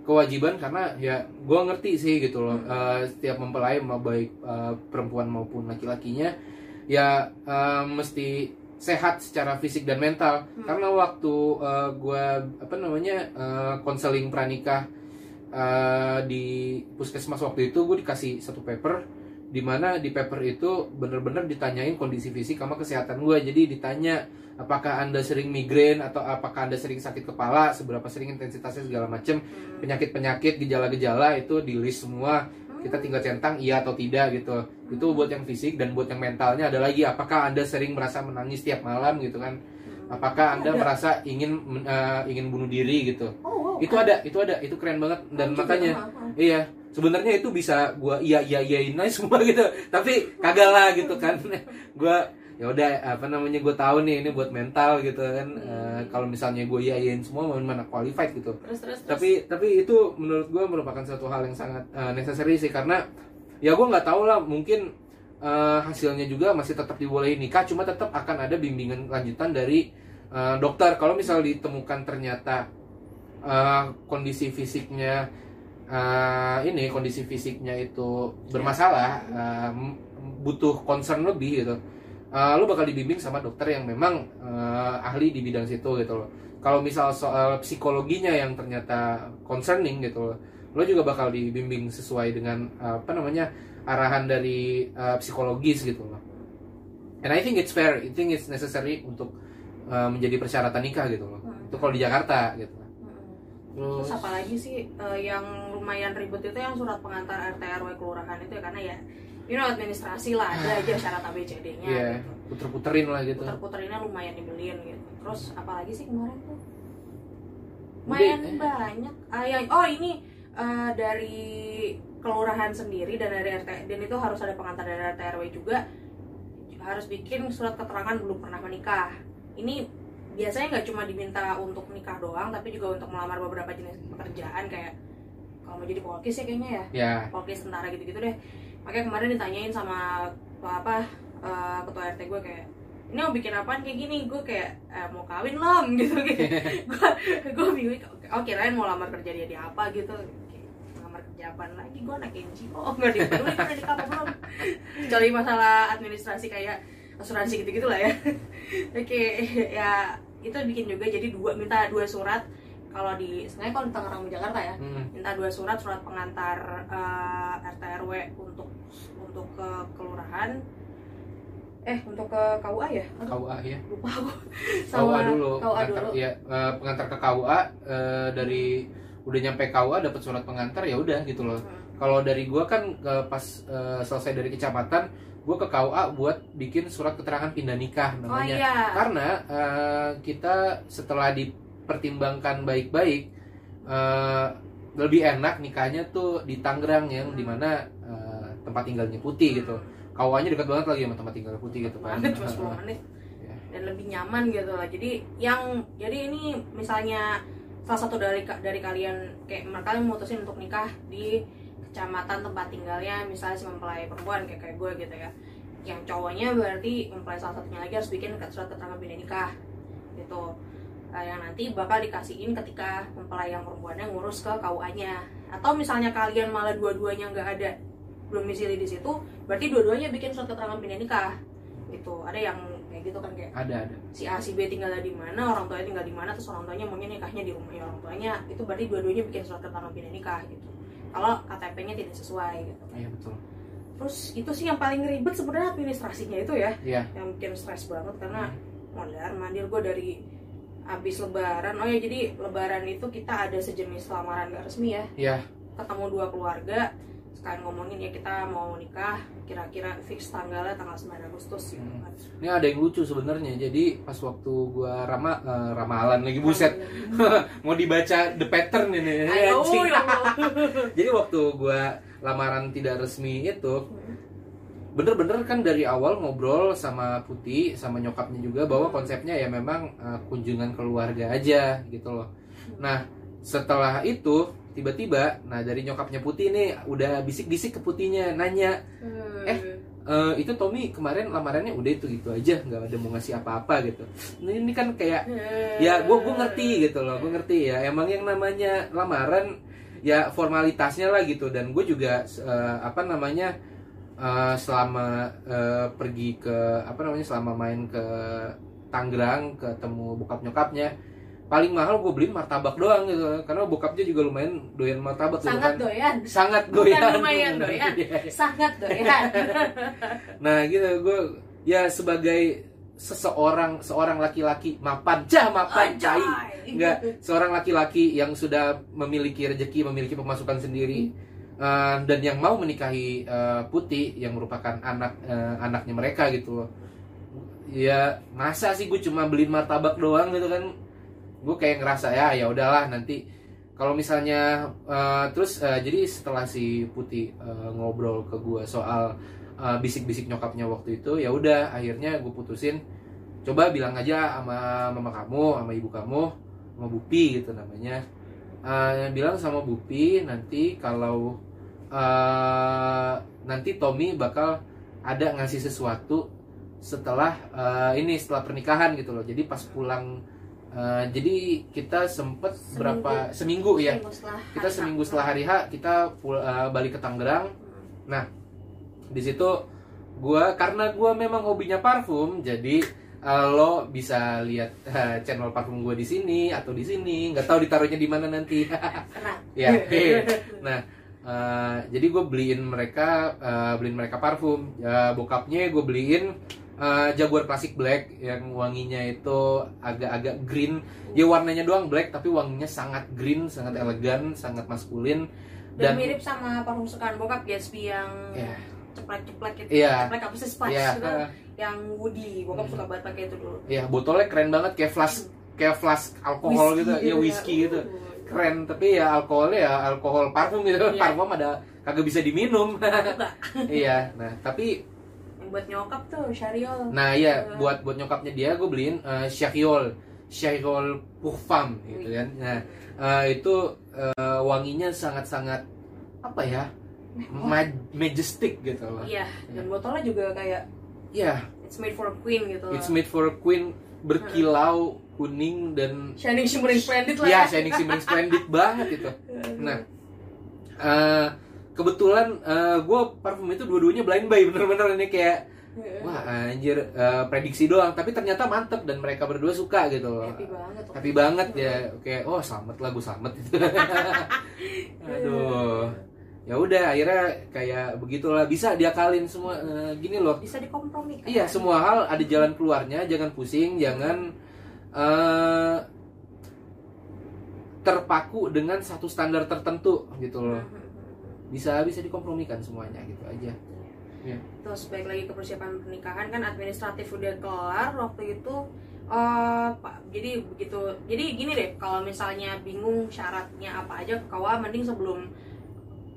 kewajiban karena ya gua ngerti sih gitu loh Hmm. Eh, setiap mempelai mau baik eh, perempuan maupun laki-lakinya ya eh, mesti sehat secara fisik dan mental Hmm. karena waktu eh, gua apa namanya eh, konseling pranikah eh, di puskesmas waktu itu gue dikasih satu paper di mana di paper itu bener-bener ditanyain kondisi fisik sama kesehatan gue jadi ditanya apakah anda sering migrain atau apakah anda sering sakit kepala seberapa sering intensitasnya segala macam Hmm. penyakit-penyakit gejala-gejala itu di list semua kita tinggal centang iya atau tidak gitu itu buat yang fisik dan buat yang mentalnya ada lagi apakah anda sering merasa menangis tiap malam gitu kan apakah anda Ada. merasa ingin eh, ingin bunuh diri gitu Oh, wow. itu ada itu ada itu keren banget dan Oh, juga. makanya ah. iya sebenarnya itu bisa gua iya iya iyain aja [laughs] semua gitu tapi kagak lah gitu kan gua ya udah apa namanya gue tahu nih ini buat mental gitu kan. Eh, kalau misalnya gue iyain semua mana mana qualified gitu. Terus terus terus. tapi tapi itu menurut gue merupakan satu hal yang sangat uh, necessary sih karena ya gue nggak tahu lah mungkin uh, hasilnya juga masih tetap dibolehin nikah cuma tetap akan ada bimbingan lanjutan dari uh, dokter. Kalau misal ditemukan ternyata uh, kondisi fisiknya uh, ini kondisi fisiknya itu bermasalah uh, butuh concern lebih gitu uh, lo bakal dibimbing sama dokter yang memang uh, ahli di bidang situ gitu loh kalau misal soal psikologinya yang ternyata concerning gitu loh lo juga bakal dibimbing sesuai dengan uh, apa namanya arahan dari uh, psikologis gitu loh and I think it's fair I think it's necessary untuk uh, menjadi persyaratan nikah gitu loh Hmm. itu kalau di Jakarta gitu Hmm. terus Terus apa lagi sih eh, yang lumayan ribet itu yang surat pengantar RT RW kelurahan itu ya karena ya you know administrasi lah ada aja syarat ABCD-nya Iya, gitu. puter-puterin lah gitu Puter-puterinnya lumayan dibeliin gitu. Terus apa lagi sih kemarin tuh? Udah, Lumayan eh. banyak. Ah, yang, oh ini eh, dari kelurahan sendiri dan dari RT dan itu harus ada pengantar dari RT RW juga harus bikin surat keterangan belum pernah menikah. Ini biasanya nggak cuma diminta untuk nikah doang, tapi juga untuk melamar beberapa jenis pekerjaan kayak kalau mau jadi polkis ya kayaknya ya ya polkis tentara gitu-gitu deh makanya kemarin ditanyain sama apa eh, ketua RT gue kayak ini mau bikin apaan kayak gini? Gue kayak eh, mau kawin lom [laughs] gitu gitu gue gue bingung oh kirain mau lamar kerja dia di apa? Gitu lamar kerja apaan lagi? Gue anak NGO oh [laughs] nggak dipeduli kan di apa belum? Kecuali masalah administrasi kayak asuransi gitu gitu lah ya. [laughs] Oke ya itu bikin juga jadi dua minta dua surat kalau di sebenarnya kalau di Tangerang Jakarta ya hmm. minta dua surat surat pengantar eh, RT RW untuk untuk ke kelurahan. Eh untuk ke KUA ya? Aduh, KUA ya lupa aku. KUA dulu. KUA pengantar dulu. Ya eh, pengantar ke KUA eh, dari udah nyampe KUA dapat surat pengantar ya udah gitu loh. Hmm. kalau dari gua kan ke- pas eh, selesai dari kecamatan gua ke KUA buat bikin surat keterangan pindah nikah oh namanya iya. Karena eh, kita setelah dipertimbangkan baik-baik eh, lebih enak nikahnya tuh di Tangerang yang Hmm. di mana eh, tempat tinggalnya putih gitu. KUA-nya dekat banget lagi sama tempat tinggal putih gitu kan banget cuma 10 [laughs] menit. Ya. dan lebih nyaman gitu lah. Jadi yang jadi ini misalnya salah satu dari dari kalian kayak kalian memutusin untuk nikah di kecamatan tempat tinggalnya misalnya si mempelai perempuan kayak kayak gue gitu ya. Yang cowoknya berarti mempelai salah satunya lagi harus bikin surat keterangan pindah nikah gitu Nah, yang nanti bakal dikasihin ketika mempelai yang perempuannya ngurus ke KUA-nya atau misalnya kalian malah dua-duanya nggak ada domisili di situ berarti dua-duanya bikin surat keterangan pindah nikah. Gitu. Ada yang kayak gitu kan kayak ada ada. si A si B tinggalnya di mana orang tuanya tinggal di mana terus orang tuanya maunya nikahnya di rumahnya orang tuanya itu berarti dua-duanya bikin surat keterangan pindah nikah gitu. Kalau KTP-nya tidak sesuai gitu iya betul. Terus itu sih yang paling ribet sebenarnya administrasinya itu ya iya. yang bikin stres banget karena mondar mandir gue dari abis lebaran oh ya jadi lebaran itu kita ada sejenis lamaran gak resmi ya? Iya. Ketemu dua keluarga sekalian ngomongin ya kita mau nikah kira-kira fix tanggalnya tanggal 9 Agustus gitu Hmm. kan. Ini ada yang lucu sebenarnya jadi pas waktu gua rama eh, ramalan lagi buset. [laughs] mau dibaca the pattern ini. Ayo ya [laughs] jadi waktu gua lamaran tidak resmi itu bener-bener kan dari awal ngobrol sama Putih sama nyokapnya juga bahwa konsepnya ya memang uh, kunjungan keluarga aja gitu loh. Nah setelah itu tiba-tiba, nah dari nyokapnya Putih nih udah bisik-bisik ke Putihnya nanya, Hmm. Eh, "E, itu Tommy kemarin lamarannya udah itu gitu aja nggak ada mau ngasih apa-apa gitu. Nah, ini kan kayak ya gue gue ngerti gitu loh gue ngerti ya emang yang namanya lamaran ya formalitasnya lah gitu dan gue juga eh, apa namanya eh, selama eh, pergi ke apa namanya selama main ke Tangerang ketemu bokap nyokapnya paling mahal gue beliin martabak doang gitu. Karena bokapnya juga lumayan doyan martabak gitu sangat kan. doyan. Sangat Bukan doyan. lumayan doyan. [laughs] Iya. sangat doyan. [laughs] Nah gitu. Gue ya sebagai seseorang seorang laki-laki mapan. Jah mapan cai Enggak, seorang laki-laki yang sudah memiliki rezeki, memiliki pemasukan sendiri, eh, dan yang mau menikahi eh, Putih yang merupakan anak eh, anaknya mereka gitu. Ya masa sih gue cuma beliin martabak doang gitu kan? Gue kayak ngerasa ya ya udahlah nanti kalau misalnya eh, terus eh, jadi setelah si Putih eh, ngobrol ke gue soal eh, bisik-bisik nyokapnya waktu itu ya udah akhirnya gue putusin coba bilang aja sama mama kamu sama ibu kamu sama Bupi gitu namanya Eh, bilang sama Bupi nanti kalau eh, nanti Tommy bakal ada ngasih sesuatu setelah eh, ini setelah pernikahan gitu loh. Jadi pas pulang eh, jadi kita sempet Seminggu. berapa seminggu ya. Seminggu setelah kita seminggu setelah hari H kita pul- eh, balik ke Tangerang. Di situ gua karena gua memang hobinya parfum jadi eh, lo bisa lihat eh, channel parfum gua di sini atau di sini. Nggak tahu ditaruhnya di mana nanti. [laughs] Ya nah eh, jadi gue beliin mereka eh, beliin mereka parfum. Ya bokapnya gue beliin eh, Jaguar Classic Black yang wanginya itu agak-agak green. Ya warnanya doang black tapi wanginya sangat green sangat elegan sangat maskulin. Dan mirip sama parfum kesukaan bokap Gatsby yang ya. ceplek-ceplek gitu. Iya. ceplek apa sih spice gitu yang woody. Bokap Hmm. suka banget pakai itu dulu. Ya botolnya keren banget kayak flask kayak flask alkohol gitu. Ya. whisky gitu. Uh. keren tapi ya alkoholnya ya alkohol parfum gitu. Iya. parfum ada kagak bisa diminum. [laughs] Iya nah tapi buat nyokap tuh Syariol. Nah iya buat buat nyokapnya dia gue beliin uh, Syahyol Syahyol Parfum gitu kan. Nah eh, itu eh, wanginya sangat sangat apa ya ma- majestic gitu loh. Iya dan botolnya juga kayak ya. It's made for a queen gitu it's made for a queen [laughs] berkilau kuning dan shining shimmering splendid lah ya ya. shining shimmering [laughs] splendid banget itu. Nah eh, kebetulan gue parfum itu dua-duanya blind buy bener-bener. Ini kayak wah anjir eh, prediksi doang. Tapi ternyata mantep dan mereka berdua suka gitu loh. Happy banget happy banget ya. Kayak oh selamat lah gue selamat. Gitu [laughs] aduh ya udah akhirnya kayak begitulah. Bisa diakalin semua Eh, gini loh. Bisa dikompromikan iya semua hal ada jalan keluarnya jangan pusing jangan eh, terpaku dengan satu standar tertentu gitu loh. Bisa bisa dikompromikan semuanya gitu aja. Iya. terus balik lagi ke persiapan pernikahan kan administratif udah kelar waktu itu eh pak jadi begitu jadi gini deh kalau misalnya bingung syaratnya apa aja KUA mending sebelum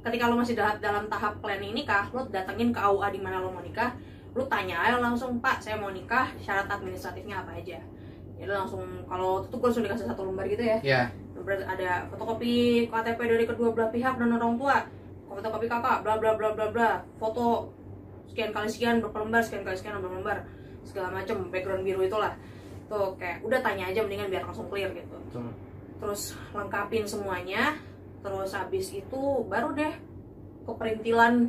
ketika lo masih dalam, dalam tahap planning nikah lo datengin ke AUA di mana lo mau nikah lo tanya aja langsung pak saya mau nikah syarat administratifnya apa aja. Jadi langsung kalau itu gue langsung dikasih satu lembar gitu ya. Ya Lembar ada fotokopi KTP dari kedua belah pihak dan orang tua. Fotokopi kakak bla bla bla bla bla. Foto sekian kali sekian berapa lembar sekian kali sekian berapa lembar. Segala macam background biru itulah. Tuh kayak udah tanya aja mendingan biar langsung clear gitu. Betul. terus lengkapin semuanya terus habis itu baru deh ke perintilan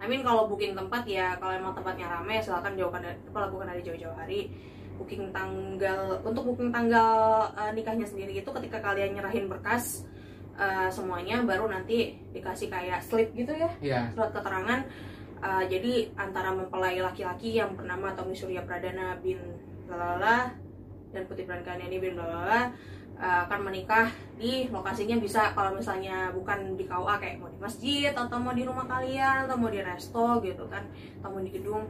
I mean kalau booking tempat ya kalau emang tempatnya rame silakan jauhkan dari, lakukan dari jauh-jauh hari. Booking tanggal untuk booking tanggal eh, nikahnya sendiri itu ketika kalian nyerahin berkas eh, semuanya baru nanti dikasih kayak slip gitu ya ya surat keterangan. Uh, jadi antara mempelai laki-laki yang bernama Tommy Surya Pradana bin lalala dan Putri Pranikaryani bin lalala uh, akan menikah di lokasinya bisa kalau misalnya bukan di KUA kayak mau di masjid atau mau di rumah kalian atau mau di resto gitu kan atau mau di gedung.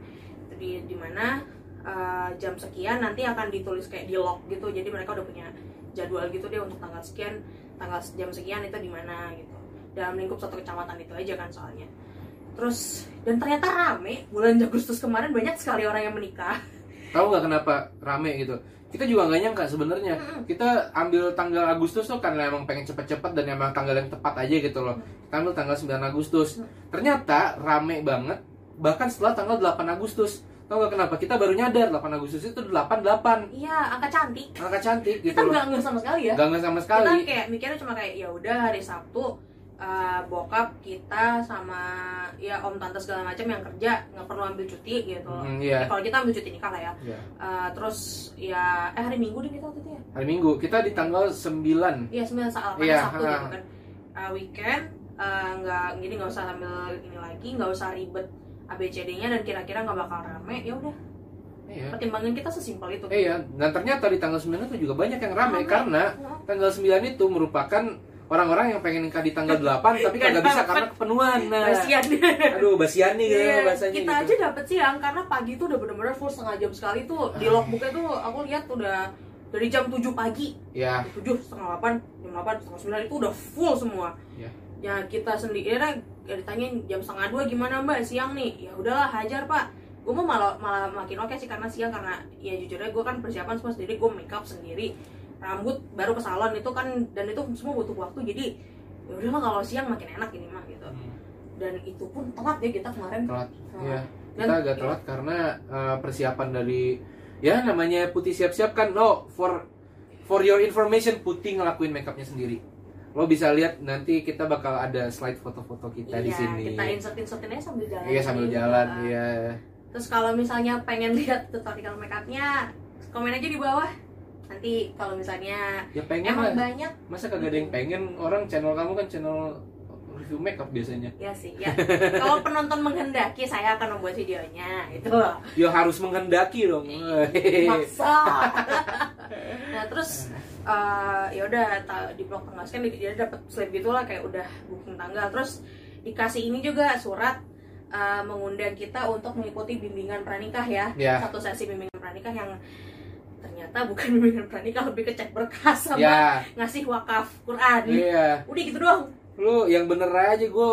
Di di mana uh, jam sekian nanti akan ditulis kayak di log gitu. Jadi mereka udah punya jadwal gitu deh untuk tanggal sekian tanggal jam sekian itu di mana gitu. Dalam lingkup satu kecamatan itu aja kan soalnya. Terus dan ternyata rame. Bulan Agustus kemarin banyak sekali orang yang menikah. Tahu nggak kenapa rame gitu kita juga nggak nyangka sebenarnya. Kita ambil tanggal Agustus tuh karena emang pengen cepet-cepet dan emang tanggal yang tepat aja gitu loh. Kita ambil tanggal 9 Agustus. Ternyata rame banget bahkan setelah tanggal 8 Agustus. Tahu nggak kenapa? Kita baru nyadar 8 Agustus itu 88 iya angka cantik. Angka cantik gitu kita nggak nggak sama sekali ya. Nggak nggak sama kita sekali. kayak mikirnya cuma kayak ya udah hari Sabtu uh, bokap kita sama ya om tante segala macam yang kerja nggak perlu ambil cuti gitu. Hmm, Ya, iya kalau kita ambil cuti nikah lah ya. Iya. Uh, terus ya eh hari Minggu deh kita waktu itu ya? Hari Minggu. Kita di tanggal 9 Iya sembilan saat pada Iya, Sabtu gitu kan. Uh, weekend uh, nggak jadi nggak usah sambil ini lagi nggak usah ribet ABCD-nya dan kira-kira nggak bakal rame ya udah. Iya. Pertimbangan kita sesimpel itu. Iya, dan ternyata di tanggal 9 itu juga banyak yang rame Rame. karena tanggal 9 itu merupakan orang-orang yang pengen nikah di tanggal 8 tapi kagak bisa karena kepenuhan. Nah, Kasian. aduh basian nih gitu Iya, bahasanya kita gitu. aja dapet siang karena pagi tuh udah bener-bener full setengah jam sekali tuh di logbooknya tuh aku lihat udah dari jam 7 pagi Ya, 7 setengah 8 jam 8 setengah 9 itu udah full semua Iya. ya kita sendiri ya ditanyain jam setengah dua gimana mbak siang nih ya udahlah hajar pak gue mau malah malah makin oke sih karena siang karena ya jujur aja gue kan persiapan semua sendiri gue make up sendiri rambut baru ke salon itu kan dan itu semua butuh waktu jadi ya udahlah kalau siang makin enak ini mah gitu dan itu pun telat ya kita kemarin telat. Telat. Ya, Dan- kita agak telat karena uh, persiapan dari ya namanya Putih siap-siap kan no for for your information Putih ngelakuin makeupnya sendiri. Lo bisa lihat nanti kita bakal ada slide foto-foto kita di iya, sini. kita insert insertin aja sambil jalan Iya sambil jalan, uh, iya. Terus kalau misalnya pengen lihat tutorial makeupnya, komen aja di bawah. Nanti kalau misalnya Ya pengen emang lah. banyak, Masa kagak ada yang pengen orang channel kamu kan channel review makeup biasanya. ya sih. Ya. kalau penonton menghendaki, saya akan membuat videonya. Itu loh. Ya harus menghendaki dong. Maksa. [laughs] nah terus eh, ya udah di blog tanggal kan dia dapat slip gitulah kayak udah booking tanggal. Terus dikasih ini juga surat eh, mengundang kita untuk mengikuti bimbingan pranikah ya. Ya. Satu sesi bimbingan pranikah yang ternyata bukan [laughs] bimbingan pranikah lebih ke cek berkas sama ya, ngasih wakaf Quran. iya. Udah gitu doang. Lu yang bener aja gue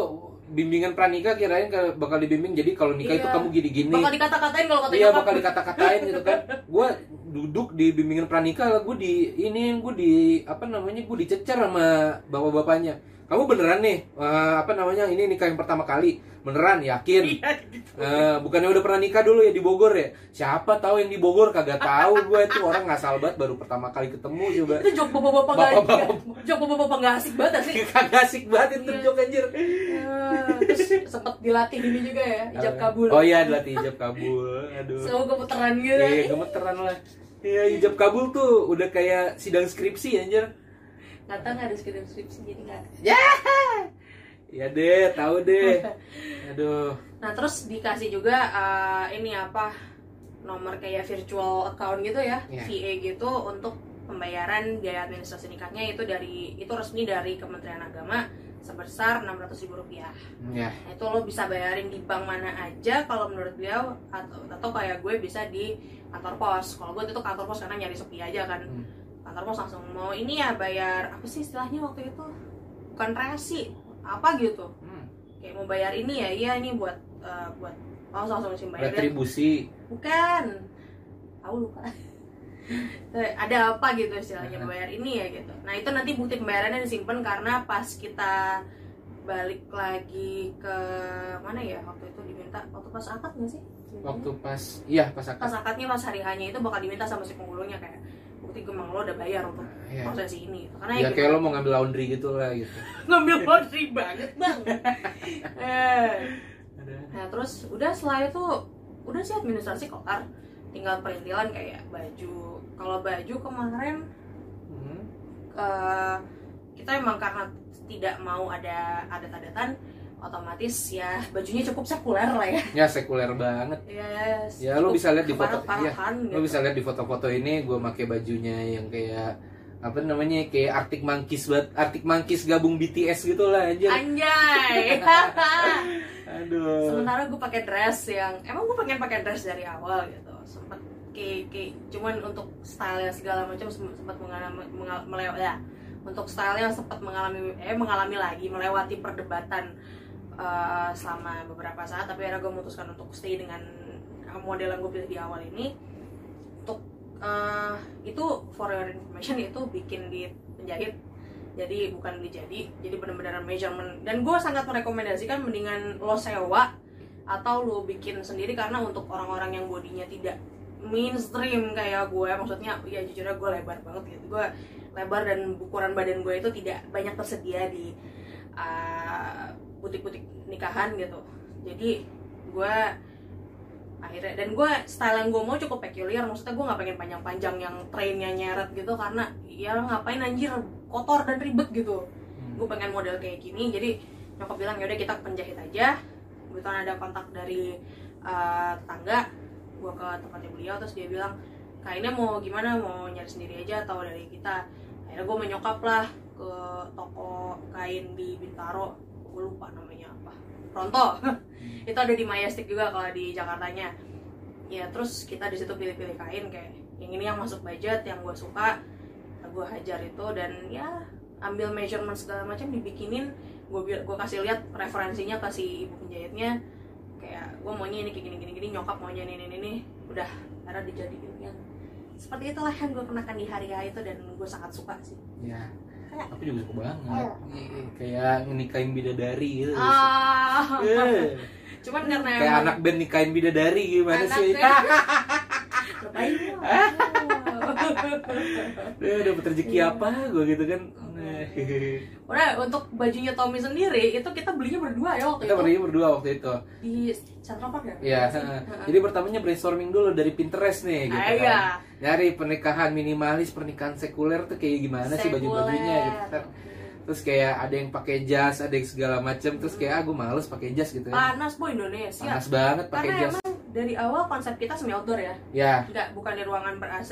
bimbingan pranikah kirain bakal dibimbing jadi kalau nikah itu Iya. kamu gini-gini. Bakal dikata-katain kalau kata Iya bakal dikata-katain gitu kan. [laughs] Gue duduk di bimbingan pranikah, gue di ini gue di apa namanya gue dicecer sama bapak-bapaknya. Kamu beneran nih eh, apa namanya ini nikah yang pertama kali beneran yakin? [laughs] Iya gitu. Eh, bukannya udah pernah nikah dulu ya di Bogor ya? Siapa tahu yang di Bogor kagak tahu gue itu orang ngasal banget baru pertama kali ketemu coba. Itu jok bapak-bapak nggak Bapak-bapak. jok bapak-bapak nggak asik banget sih. [laughs] Kagak asik banget itu Iya. jok anjir. Eh, terus sempet dilatih ini juga ya, ijab kabul. Oh iya dilatih hijab kabul. Aduh. Selalu gemeteran gitu. Iya, gemeteran lah. Iya, hijab kabul tuh udah kayak sidang skripsi anjir. Nggak tahu nggak ada skripsi jadi nggak. Iya deh, tahu deh. [laughs] Aduh. Nah terus dikasih juga eh, ini apa nomor kayak virtual account gitu ya, Iya. VA gitu untuk pembayaran biaya administrasi nikahnya itu dari itu resmi dari Kementerian Agama sebesar 600.000 ribu rupiah. Ya. Nah, itu lo bisa bayarin di bank mana aja kalau menurut beliau atau atau kayak gue bisa di kantor pos. Kalau gue itu kantor pos karena nyari sepi aja kan. Hmm. Kantor pos langsung mau ini ya bayar apa sih istilahnya waktu itu? Bukan resi, apa gitu. Hmm. Kayak mau bayar ini ya, iya ini buat eh, buat langsung langsung langsung bayar. Retribusi. Bukan. Tahu lupa. [laughs] Ada apa gitu istilahnya bayar ini ya gitu. Nah itu nanti bukti pembayarannya disimpan karena pas kita balik lagi ke mana ya waktu itu diminta waktu pas akad nggak sih? Waktu pas iya pas pas akad. akadnya pas hari hanya itu bakal diminta sama si penghulunya kayak bukti gemang lo udah bayar untuk Iya. prosesi ini karena Ya ya, kayak lo mau ngambil laundry gitu lah gitu. [laughs] ngambil laundry banget bang [laughs] eh. Nah terus udah setelah itu udah sih administrasi kotar tinggal perintilan kayak baju kalau baju kemarin Hmm. eh, kita emang karena tidak mau ada adat-adatan otomatis ya bajunya cukup sekuler lah ya. Ya sekuler banget. Yes, ya lu bisa lihat di foto iya keparah-parahan lu gitu. bisa lihat di foto-foto ini gue pakai bajunya yang kayak apa namanya kayak Arctic Monkeys buat Arctic Monkeys gabung BTS gitu lah anjir. Anjay. [laughs] [laughs] Aduh. Sementara gue pakai dress yang emang gue pengen pakai dress dari awal gitu. Sempet kayak, kayak cuman untuk style segala macam sem- sempat mengalami mengal, melew- ya. Untuk stylenya sempat mengalami eh mengalami lagi melewati perdebatan eh, selama beberapa saat tapi akhirnya gue memutuskan untuk stay dengan model yang gue pilih di awal ini. Untuk eh, itu for your information itu bikin di penjahit. Jadi bukan beli jadi. Jadi benar-benar measurement dan gue sangat merekomendasikan mendingan lo sewa atau lo bikin sendiri karena untuk orang-orang yang bodinya tidak mainstream kayak gue maksudnya ya jujur aja gue lebar banget gitu. Gue lebar dan ukuran badan gue itu tidak banyak tersedia di uh, butik-butik nikahan gitu. Jadi gue akhirnya dan gue style yang gue mau cukup peculiar. Maksudnya gue nggak pengen panjang-panjang yang trainnya nyeret gitu karena ya ngapain anjir kotor dan ribet gitu. Hmm. gue pengen model kayak gini. Jadi nyokap bilang yaudah kita penjahit aja. Kebetulan ada kontak dari uh, tetangga. Gue ke tempatnya beliau terus dia bilang kainnya mau gimana? Mau nyari sendiri aja atau dari kita? Akhirnya gue menyokap lah ke toko kain di Bintaro gue lupa namanya apa. Pronto. [laughs] Itu ada di Majestic juga kalau di Jakartanya. Ya terus kita di situ pilih-pilih kain kayak yang ini yang masuk budget yang gue suka gue hajar itu dan ya ambil measurement segala macam dibikinin. Gue gue kasih lihat referensinya kasih ibu penjahitnya. Kayak gue maunya ini kayak gini gini gini nyokap maunya ini ini ini. Udah karena dijadiin yang seperti itulah yang gue kenakan di hari H itu dan gue sangat suka sih. Ya aku juga suka banget. Ih, kayak nikahin bidadari gitu. Eh, [laughs] cuman karena kayak emang- anak band nikahin bidadari gimana Anak sih. [laughs] Ngapain? Udah dapet rezeki apa? Gue gitu kan [laughs] Udah untuk bajunya Tommy sendiri itu kita belinya berdua ya waktu kita itu pergi berdua waktu itu di Central Park ya? Iya. Heeh. jadi pertamanya brainstorming dulu dari Pinterest nih gitu Ah, kan. iya. Nyari pernikahan minimalis, pernikahan sekuler tuh kayak gimana sih baju-bajunya gitu kan. Terus kayak ada yang pakai jas, ada yang segala macam, terus kayak ah gue males pakai jas gitu ya. Panas boy Indonesia. Panas banget pakai Karena jas. emang dari awal konsep kita semi outdoor ya. Ya, Enggak, bukan di ruangan ber AC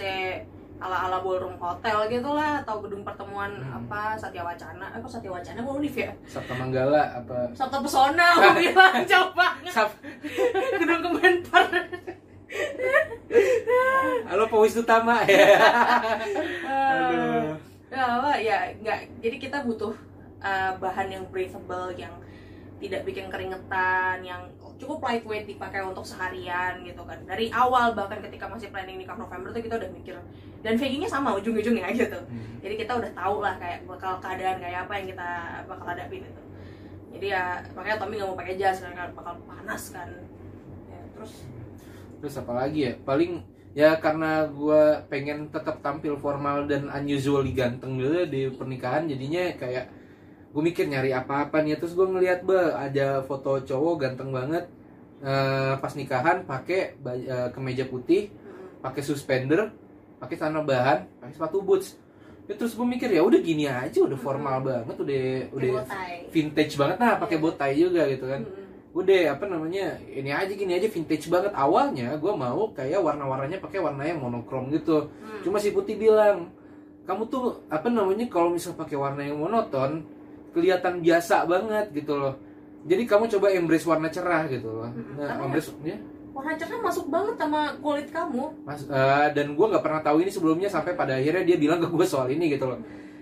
ala-ala ballroom hotel gitu lah atau gedung pertemuan Hmm. apa Satya Wacana. Eh kok Satya Wacana mau Unif ya? Sabta Manggala apa Sabta Pesona gue bilang [laughs] jauh banget. Sab [laughs] Gedung Kemenpar. [laughs] Halo Pak Wisnutama ya. Aduh. Ya, apa, ya enggak. Jadi kita butuh uh, bahan yang breathable yang tidak bikin keringetan, yang cukup lightweight dipakai untuk seharian gitu kan. Dari awal bahkan ketika masih planning nikah November tuh kita udah mikir dan veggingnya sama ujung-ujungnya [laughs] gitu. Hmm. Jadi kita udah tahu lah kayak bakal keadaan kayak apa yang kita bakal hadapin itu. Jadi ya makanya Tommy nggak mau pakai jas karena bakal panas kan. Ya, terus Terus apa lagi ya? Paling ya karena gue pengen tetap tampil formal dan unusually ganteng gitu di pernikahan jadinya kayak gue mikir nyari apa-apa nih terus gue ngeliat be ada foto cowok ganteng banget eh, pas nikahan pakai eh, kemeja putih pakai suspender pakai celana bahan pakai sepatu boots ya, terus gue mikir ya udah gini aja udah formal banget udah udah kayak bow tie. vintage banget nah pakai Iya. bow tie juga gitu kan Mm-mm. udah apa namanya ini aja gini aja vintage banget awalnya gue mau kayak warna-warnanya pakai warna yang monokrom gitu Hmm. cuma si putih bilang kamu tuh apa namanya kalau misal pakai warna yang monoton kelihatan biasa banget gitu loh. Jadi kamu coba embrace warna cerah gitu loh. Nah Karena embrace ya. warna cerah masuk banget sama kulit kamu. mas eh, dan gue nggak pernah tahu ini sebelumnya sampai pada akhirnya dia bilang ke gue soal ini gitu loh.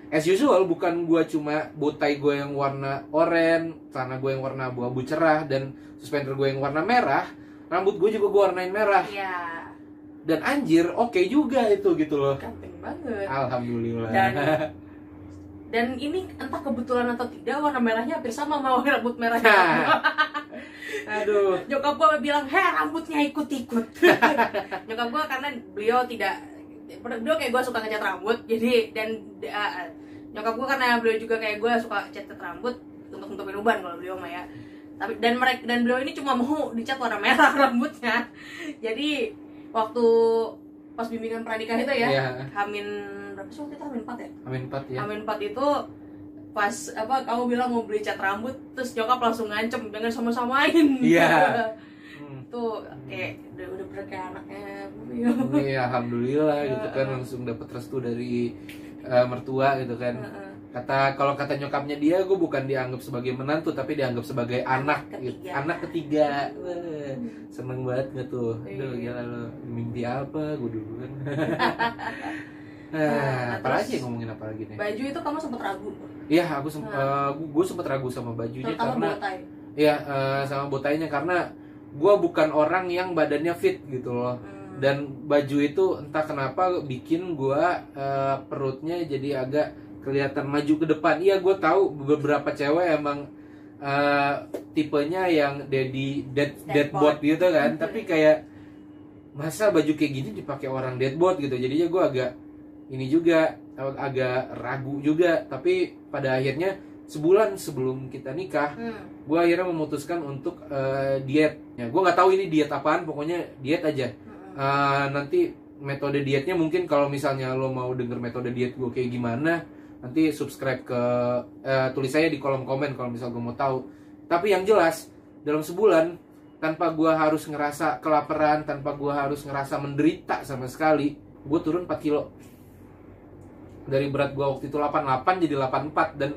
As usual bukan gue cuma botai gue yang warna oranye celana gue yang warna abu-abu cerah dan suspender gue yang warna merah rambut gue juga gue warnain merah. Iya, dan anjir oke juga itu gitu loh. Ganteng banget. alhamdulillah. Dan- [laughs] Dan ini entah kebetulan atau tidak warna merahnya hampir sama sama warna rambut merahnya. Nah. [laughs] aduh Nyokap gue bilang, heh rambutnya ikut-ikut. [laughs] Nyokap gue karena beliau tidak, beliau kayak gue suka ngecat rambut, jadi dan uh, nyokap gue karena beliau juga kayak gue suka cat rambut untuk nutupin uban kalau beliau mah ya. Tapi dan mereka dan beliau ini cuma mau dicat warna merah [laughs] rambutnya. Jadi waktu pas bimbingan pranikah itu ya, Iya. Hamin berapa sih waktu itu Hamin 4 ya? amin empat ya Amin 4 itu pas apa kamu bilang mau beli cat rambut terus nyokap langsung ngancem jangan sama-samain Iya. [laughs] Hmm. tuh kayak udah udah bener kayak anaknya Iya, alhamdulillah gitu kan langsung dapat restu dari eh, mertua gitu kan. Heeh. Kata kalau kata nyokapnya dia, gue bukan dianggap sebagai menantu tapi dianggap sebagai anak, Anak gitu. ketiga. anak ketiga. Wah, seneng banget gak tuh? Iya. Aduh, gila lo. Mimpi apa gue dulu kan? [laughs] Nah, nah, apa terus- lagi ngomongin apa lagi nih? baju itu kamu sempet ragu Iya, aku sem Nah. gue sempet ragu sama bajunya terutama karena botai Iya, eh, sama botainya karena gue bukan orang yang badannya fit gitu loh. Hmm. Dan baju itu entah kenapa bikin gue eh, perutnya jadi agak kelihatan maju ke depan. Iya, gue tahu beberapa cewek emang eh, tipenya yang daddy dead Dead deadbot gitu kan. Mhm. Tapi kayak masa baju kayak gini dipakai orang deadbot gitu. Jadinya gue agak ini juga ag- agak ragu juga. Tapi pada akhirnya sebulan sebelum kita nikah Hmm. gue akhirnya memutuskan untuk eh, diet. Ya, gue nggak tahu ini diet apaan, pokoknya diet aja. Hmm. Eh, nanti metode dietnya mungkin kalau misalnya lo mau denger metode diet gue kayak gimana, nanti subscribe ke eh, tulis saya di kolom komen kalau misal gue mau tahu. Tapi yang jelas dalam sebulan tanpa gue harus ngerasa kelaparan, tanpa gue harus ngerasa menderita sama sekali, gue turun 4 kilo. Dari berat gue waktu itu 88 jadi 84 dan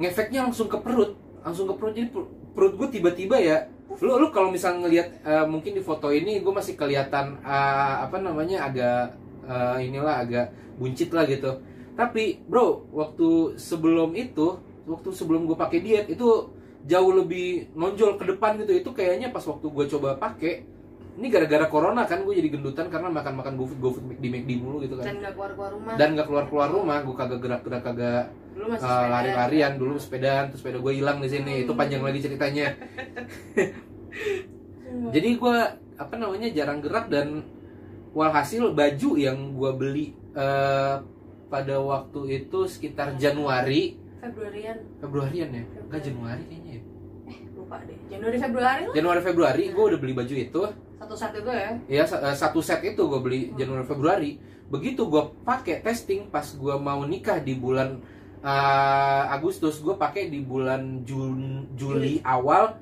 ngefeknya langsung ke perut. Langsung ke perut. Jadi per- perut gue tiba-tiba ya lu lu kalau misal ngelihat eh, mungkin di foto ini gue masih kelihatan eh, apa namanya agak eh, inilah agak buncit lah gitu. Tapi bro waktu sebelum itu waktu sebelum gue pakai diet itu jauh lebih nonjol ke depan gitu. Itu kayaknya pas waktu gue coba pakai ini gara-gara corona kan gue jadi gendutan karena makan-makan GoFood GoFood di McD mulu gitu kan. Dan nggak keluar keluar rumah. Dan nggak keluar keluar rumah gue kagak gerak-gerak kagak Uh, lari-larian dulu sepedaan terus sepeda gue hilang di sini. Itu panjang lagi ceritanya. Hmm. [laughs] jadi gue apa namanya jarang gerak dan walhasil baju yang gue beli uh, pada waktu itu sekitar Januari. Februarian. Februarian ya? Enggak Januari kayaknya ya. Eh lupa deh. Januari Februari lah. Januari Februari gue udah beli baju itu satu saat itu ya? Ya sa- uh, satu set itu gue beli Januari Februari. Begitu gue pakai testing pas gue mau nikah di bulan uh, Agustus gue pakai di bulan Jun Juli awal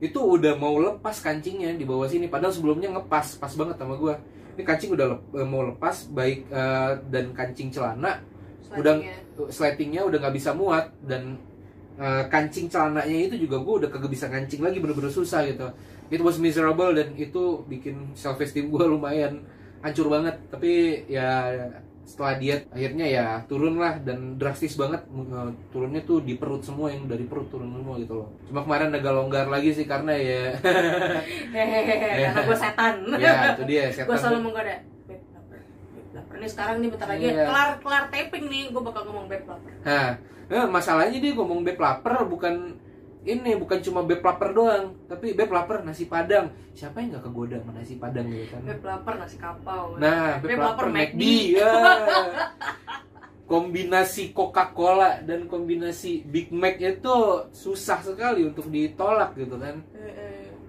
itu udah mau lepas kancingnya di bawah sini. Padahal sebelumnya ngepas pas banget sama gue ini kancing udah lep- eh, mau lepas baik eh, dan kancing celana Udah- Selanjutnya. sletingnya udah nggak bisa muat dan eh, kancing celananya itu juga gue udah kagak bisa kancing lagi bener-bener susah gitu it was miserable dan itu bikin self esteem gue lumayan hancur banget. Tapi ya setelah diet akhirnya ya turun lah dan drastis banget. Eh, turunnya tuh di perut semua yang dari perut turun semua gitu loh. Cuma kemarin agak longgar lagi sih karena ya [laughs] hehehe karena gue setan. [laughs] Ya itu dia gue setan selalu menggoda lapar ini sekarang nih bentar lagi Iya. kelar kelar taping nih gue bakal ngomong beb lapar Nah, eh, masalahnya dia ngomong beb lapar bukan ini bukan cuma beb lapar doang, tapi beb lapar nasi padang. Siapa yang nggak kegoda sama nasi padang gitu kan? beb lapar nasi kapau Nah, beb, Beb lapar lapar McD. Ya. [laughs] kombinasi Coca-Cola dan kombinasi Big Mac itu susah sekali untuk ditolak gitu kan.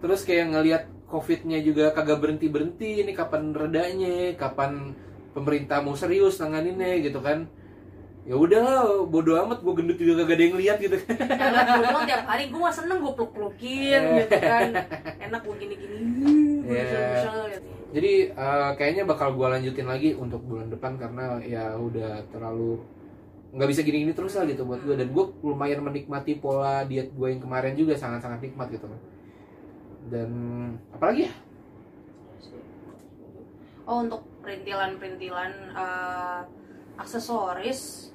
Terus kayak ngelihat COVID-nya juga kagak berhenti-berhenti, ini kapan redanya, kapan pemerintah mau serius nanganinnya gitu kan. Ya udahlah, bodo amat gue gendut juga kagak ada yang lihat gitu kan. gue bilang tiap hari gue mah seneng gue peluk pelukin gitu kan. Enak gue gini gini gue bisa gitu. Jadi eh, kayaknya bakal gue lanjutin lagi untuk bulan depan karena ya udah terlalu nggak bisa gini-gini terus lah gitu buat gue dan gue lumayan menikmati pola diet gue yang kemarin juga sangat-sangat nikmat gitu. Dan apalagi ya? Oh untuk perintilan-perintilan eh, aksesoris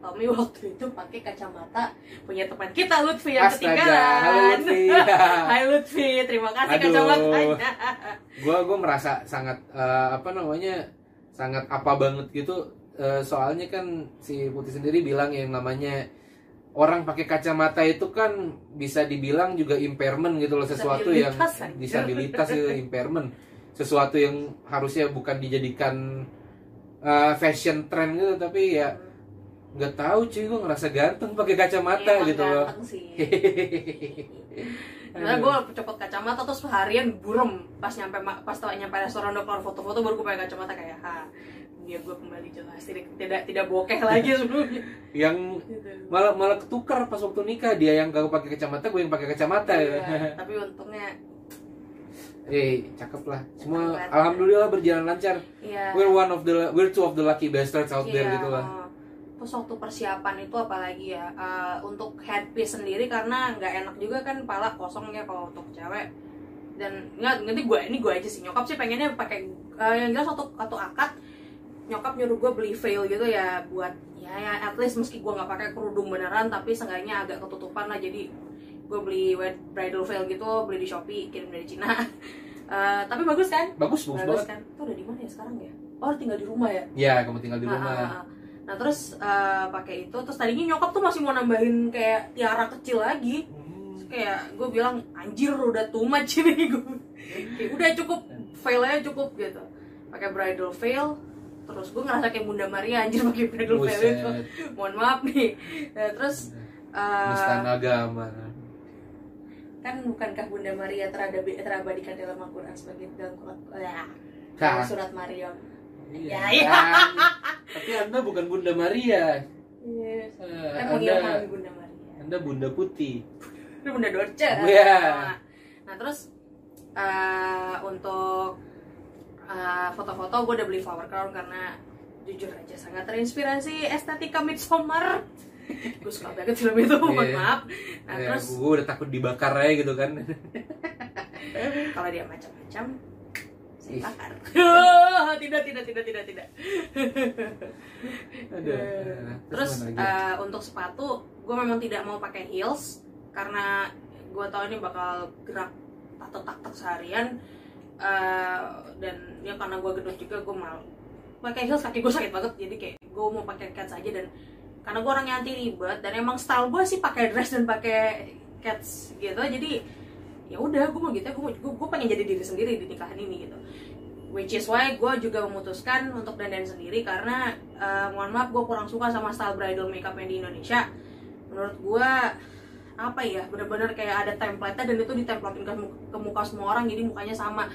Tommy waktu itu pakai kacamata punya teman kita Lutfi yang Astaga, ketinggalan. halo Lutfi. [laughs] Hai Lutfi, terima kasih Aduh. kacamatanya. gue gue merasa sangat eh, apa namanya sangat apa banget gitu Eh, soalnya kan si Putih sendiri bilang yang namanya orang pakai kacamata itu kan bisa dibilang juga impairment gitu loh sesuatu yang Disabilitas, anjir. disabilitas itu impairment sesuatu yang harusnya bukan dijadikan eh, fashion trend gitu tapi ya nggak tahu cuy gue ngerasa ganteng pakai kacamata Emang gitu loh. sih. Karena gue copot kacamata terus seharian burem. Pas nyampe pas tau nyampe restoran udah keluar foto-foto baru gue pakai kacamata kayak ha dunia gue kembali jelas tidak tidak tidak bokeh lagi sebelumnya. Yang gitu. malah malah ketukar pas waktu nikah. Dia yang gak pakai kacamata gue yang pakai kacamata. Ya. Iya, [laughs] tapi untungnya eh cakep lah. Semua Cakep. alhamdulillah berjalan lancar. Ya we're one of the we're two of the lucky bastards out there Iya, gitu lah terus waktu persiapan itu apalagi ya eh, untuk headpiece sendiri karena nggak enak juga kan pala kosong ya kalau untuk cewek. Dan nggak nanti gue ini gue aja sih nyokap sih pengennya pakai eh, yang jelas waktu waktu akad nyokap nyuruh gue beli veil gitu ya buat ya ya at least meski gue nggak pakai kerudung beneran tapi seenggaknya agak ketutupan lah. Jadi gue beli bridal veil gitu beli di shopee kirim dari Cina. [laughs] Eh, tapi bagus kan? Bagus bagus bagus banget. kan? Itu udah di mana ya sekarang ya? Oh tinggal di rumah ya? Ya kamu tinggal di Ah, rumah. ah, ah. Nah terus eh, pakai itu, terus tadinya nyokap tuh masih mau nambahin kayak tiara kecil lagi. Terus kayak gue bilang anjir udah too much ini [laughs] gue. Kayak, udah cukup veilnya cukup gitu. Pakai bridal veil, terus gue ngerasa kayak Bunda Maria anjir pakai bridal veil itu. Mohon maaf nih. Nah, terus eh, Nistan agama kan bukankah Bunda Maria terabadi, terabadikan dalam Al-Quran sebagai dalam, ya, surat Maryam? Iya, Ya, ya. kan. [laughs] Tapi Anda bukan Bunda Maria. Yes. Eh, Kan Anda Bunda Maria. Anda Bunda Putih. [laughs] bunda dorce Iya. nah, nah, terus eh, untuk eh, foto-foto gue udah beli flower crown karena jujur aja sangat terinspirasi estetika Midsommar [laughs] gue suka banget film itu mohon Iya. maaf nah ya, terus gue udah takut dibakar aja gitu kan. kalau dia macam-macam. Bakar tidak tidak tidak tidak tidak. Ada. terus eh, untuk sepatu gue memang tidak mau pakai heels karena gue tahu ini bakal gerak atau tak tak seharian. Eh, dan ya karena gue gendut juga gue mau pakai heels kaki gue sakit banget jadi kayak gue mau pakai cats aja. Dan karena gue orang yang anti ribet dan emang style gue sih pakai dress dan pakai cats gitu jadi ya udah gue mau gitu gue gue, gue pengen jadi diri sendiri di nikahan ini gitu. Which is why gue juga memutuskan untuk dandan sendiri karena eh, mohon maaf gue kurang suka sama style bridal makeup yang di Indonesia. Menurut gue apa ya bener-bener kayak ada template-nya dan itu ditemplokin ke, ke muka semua orang jadi mukanya sama.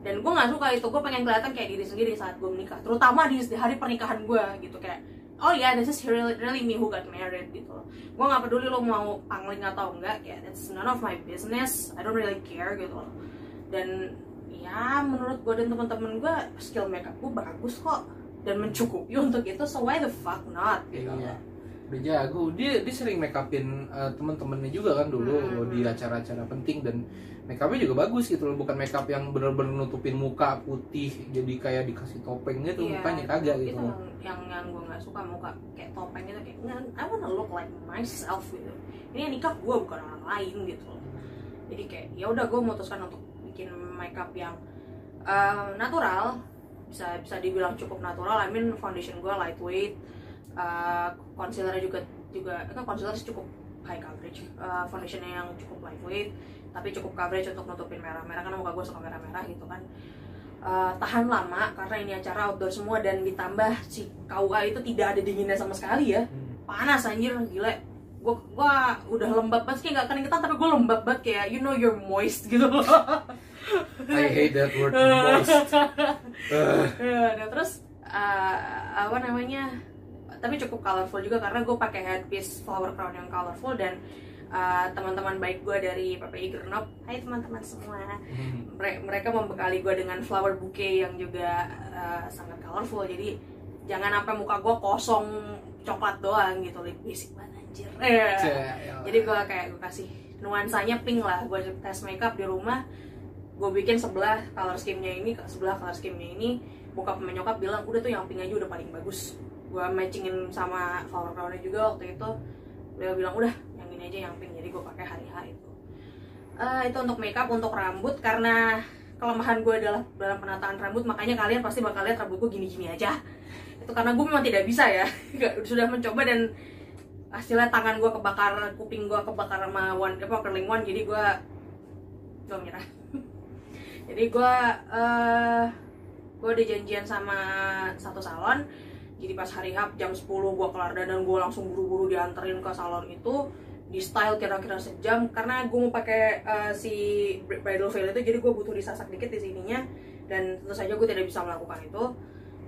Dan gue nggak suka itu gue pengen kelihatan kayak diri sendiri saat gue menikah terutama di hari pernikahan gue gitu kayak oh ya this is really, really me who got married gitu loh. Gue nggak peduli lo mau pangling atau enggak kayak that's none of my business I don't really care gitu loh. Dan ya menurut gue dan teman-teman gue skill makeup gue bagus kok. Dan mencukupi untuk itu so why the fuck not gitu Iya. Udah jago. Dia dia sering make upin uh, teman-temannya juga kan dulu Hmm. di acara-acara penting dan make upnya juga bagus gitu loh. Bukan make up yang bener-bener nutupin muka putih jadi kayak dikasih topeng gitu Iya, mukanya kagak itu gitu. yang yang, yang gue nggak suka muka kayak topeng gitu kayak "Nggak, I wanna look like myself gitu ini yang nikah gue bukan orang lain gitu loh jadi kayak ya udah gue memutuskan untuk bikin makeup yang eh, natural bisa bisa dibilang cukup natural I mean foundation gue lightweight concealer juga juga kan concealer cukup high coverage Eh, foundationnya yang cukup lightweight tapi cukup coverage untuk nutupin merah-merah karena muka gue suka merah-merah gitu kan Eh, tahan lama karena ini acara outdoor semua dan ditambah si KUA itu tidak ada dinginnya sama sekali ya Hmm. panas anjir gila gua gua udah lembab banget kayak gak keringetan tapi gue lembab banget kayak you know you're moist gitu loh I hate that word [laughs] moist. Uh, nah terus eh, apa namanya tapi cukup colorful juga karena gue pakai headpiece flower crown yang colorful dan eh, teman-teman baik gue dari PPI Gernop Hai teman-teman semua. Hmm. Mere- mereka membekali gue dengan flower bouquet yang juga uh, sangat colorful. Jadi jangan sampai muka gue kosong coklat doang gitu. Lebih basic banget anjir. Eh, Cel. jadi gue kayak gue kasih nuansanya pink lah. Gue tes makeup di rumah gue bikin sebelah color scheme-nya ini sebelah color scheme-nya ini. Bokap sama nyokap bilang udah tuh yang pink aja udah paling bagus gue matchingin sama flower crown-nya juga waktu itu. Beliau bilang udah yang ini aja yang pink. Jadi gue pakai hari H itu. Eh, itu untuk makeup untuk rambut karena kelemahan gue adalah dalam penataan rambut makanya kalian pasti bakal lihat rambut gue gini-gini aja. Itu karena gue memang tidak bisa ya. [laughs] Sudah mencoba dan hasilnya tangan gue kebakar kuping gue kebakar sama one apa curling one jadi gue gue menyerah. [laughs] Jadi gue eh gue udah janjian sama satu salon jadi pas hari H jam 10 gue kelar dan gue langsung buru-buru dianterin ke salon itu di style kira-kira sejam karena gue mau pakai eh, si bridal veil itu jadi gue butuh disasak dikit di sininya dan tentu saja gue tidak bisa melakukan itu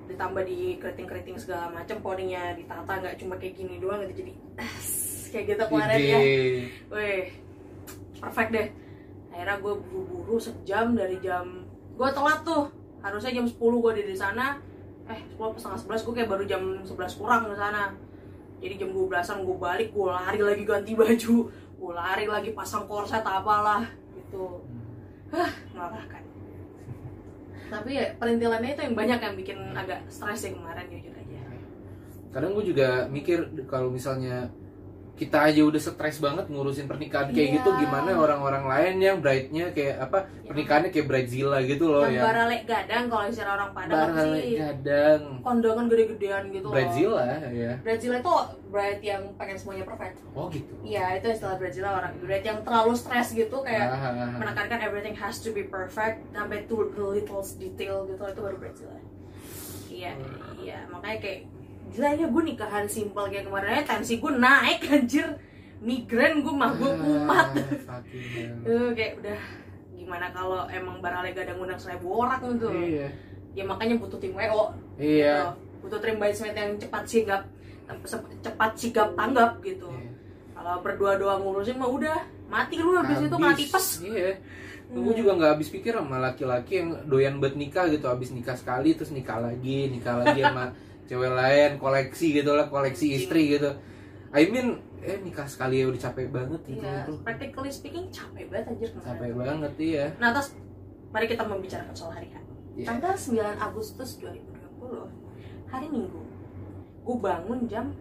ditambah di keriting-keriting segala macam poninya ditata nggak cuma kayak gini doang gitu jadi [laughs] kayak gitu kemarin ya. Wih, perfect deh. Akhirnya gue buru-buru sejam dari jam gue telat tuh. Harusnya jam 10 gue di sana. Eh, 10 apa setengah 11 gue kayak baru jam 11 kurang ke sana. Jadi jam 12-an gue balik, gue lari lagi ganti baju. Gue lari lagi pasang korset apalah gitu. Hah, melelahkan. Tapi ya perintilannya itu yang banyak yang bikin agak stres ya kemarin jujur aja. kadang gue juga mikir kalau misalnya kita aja udah stres banget ngurusin pernikahan kayak Iya. gitu gimana orang-orang lain yang bride-nya kayak apa pernikahannya kayak bridezilla gitu loh yang ya baralek gadang kalau istilah orang Padang apa barale sih? kadang kondangan gede-gedean gitu loh. bridezilla ya Brazil itu bride yang pengen semuanya perfect. oh gitu Iya, itu istilah Brazil orang bride yang terlalu stres gitu kayak Ah, ah, ah. menekankan everything has to be perfect sampai to the little detail gitu itu baru Brazil. Iya, iya, makanya kayak gila ya gue nikahan simpel kayak kemarin aja tensi gue naik [laughs] anjir. Migrain gue mah gue kumat. Ah, hell. Eh, kayak udah gimana kalau emang barale gadang undang seribu orang gitu. Iya. Ya makanya butuh tim WO iya. Gitu. butuh tim bridesmaid yang cepat sigap cepat sigap tanggap gitu. Iya. kalau berdua doang ngurusin mah udah mati lu habis itu kena tipes. Iya. Gue juga nggak habis pikir sama laki-laki yang doyan buat nikah gitu habis nikah sekali terus nikah lagi nikah lagi sama [laughs] cewek lain koleksi gitu lah koleksi istri gitu I mean eh nikah sekali ya udah capek banget gitu Iya, tuh practically speaking capek banget anjir capek banget iya Nah, terus mari kita membicarakan soal hari H. Iya. Tanggal 9 Agustus 2020, hari Minggu. Gue bangun jam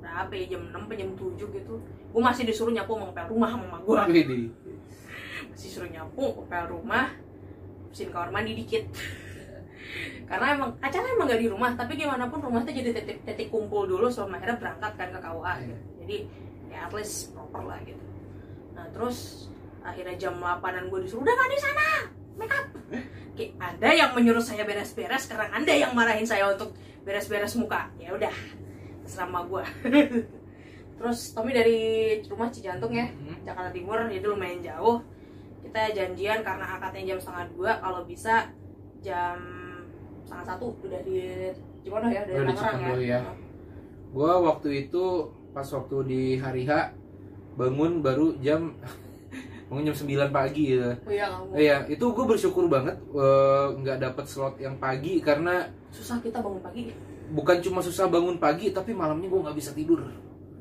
berapa ya? Jam 6 apa jam 7 gitu. Gue masih disuruh nyapu sama ngepel rumah sama mama gue. Masih suruh nyapu, ngepel rumah, bersihin kamar mandi dikit. Karena emang acara emang gak di rumah, tapi gimana pun rumah itu jadi titik, titik kumpul dulu sebelum akhirnya berangkat kan ke KUA Iya. gitu. Jadi ya at least proper lah gitu. Nah terus akhirnya jam 8an gue disuruh udah mandi sana make up Kayak ada yang menyuruh saya beres-beres sekarang anda yang marahin saya untuk beres-beres muka ya udah selama gue [laughs] terus Tommy dari rumah Cijantung ya Hmm. Jakarta Timur jadi lumayan jauh kita janjian karena akadnya jam setengah dua kalau bisa jam setengah satu udah di Cipondo ya dari Tangerang Cipondo ya. Gua waktu itu pas waktu di hari H bangun baru jam [laughs] bangun jam 9 pagi gitu. oh iya kamu Iya, itu gue bersyukur banget eh, nggak dapet slot yang pagi karena susah kita bangun pagi bukan cuma susah bangun pagi tapi malamnya gue nggak bisa tidur.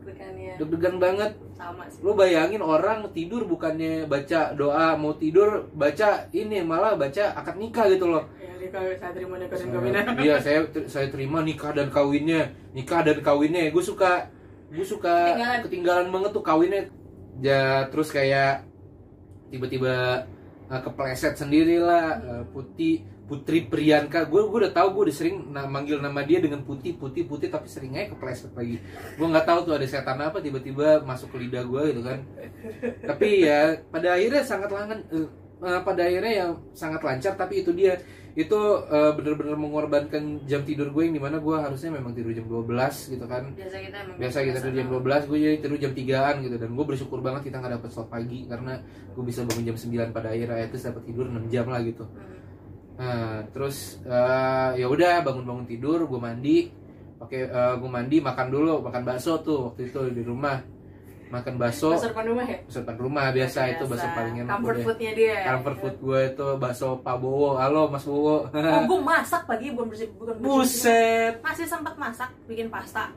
deg-degannya Deg-degan banget. Sama sih. Lo bayangin orang tidur bukannya baca doa mau tidur baca ini malah baca akad nikah gitu loh. ya saya terima nikah dan kawinnya. [laughs] Iya saya saya terima nikah dan kawinnya. Nikah dan kawinnya. Gue suka gue suka Ketinggalan. ketinggalan banget tuh kawinnya. Ya terus kayak tiba-tiba uh, kepleset sendiri lah uh, putih Putri Priyanka gue gue udah tahu gue udah sering na- manggil nama dia dengan putih putih putih tapi seringnya kepleset lagi. Gue nggak tahu tuh ada setan apa tiba-tiba masuk ke lidah gue gitu kan. Tapi ya pada akhirnya sangat langan eh, eh, pada akhirnya yang sangat lancar tapi itu dia. Itu eh, bener-bener mengorbankan jam tidur gue yang di mana gue harusnya memang tidur jam 12 gitu kan. Biasa kita emang biasa kita tidur jam 12 gue jadi tidur jam 3an gitu. Dan gue bersyukur banget kita nggak dapet slot pagi karena gue bisa bangun jam 9 pada akhirnya itu dapat tidur 6 jam lah gitu. Hmm. Nah terus eh, ya udah bangun-bangun tidur gue mandi. Pakai eh, gue mandi makan dulu makan bakso tuh waktu itu di rumah. Makan bakso. Bakso depan rumah ya? Bakso depan rumah biasa, itu bakso paling enak comfort foodnya dia comfort food gue itu bakso Pak Bowo halo Mas Bowo oh gue [laughs] masak pagi bukan bersih bukan bersih buset. Masih sempat masak bikin pasta.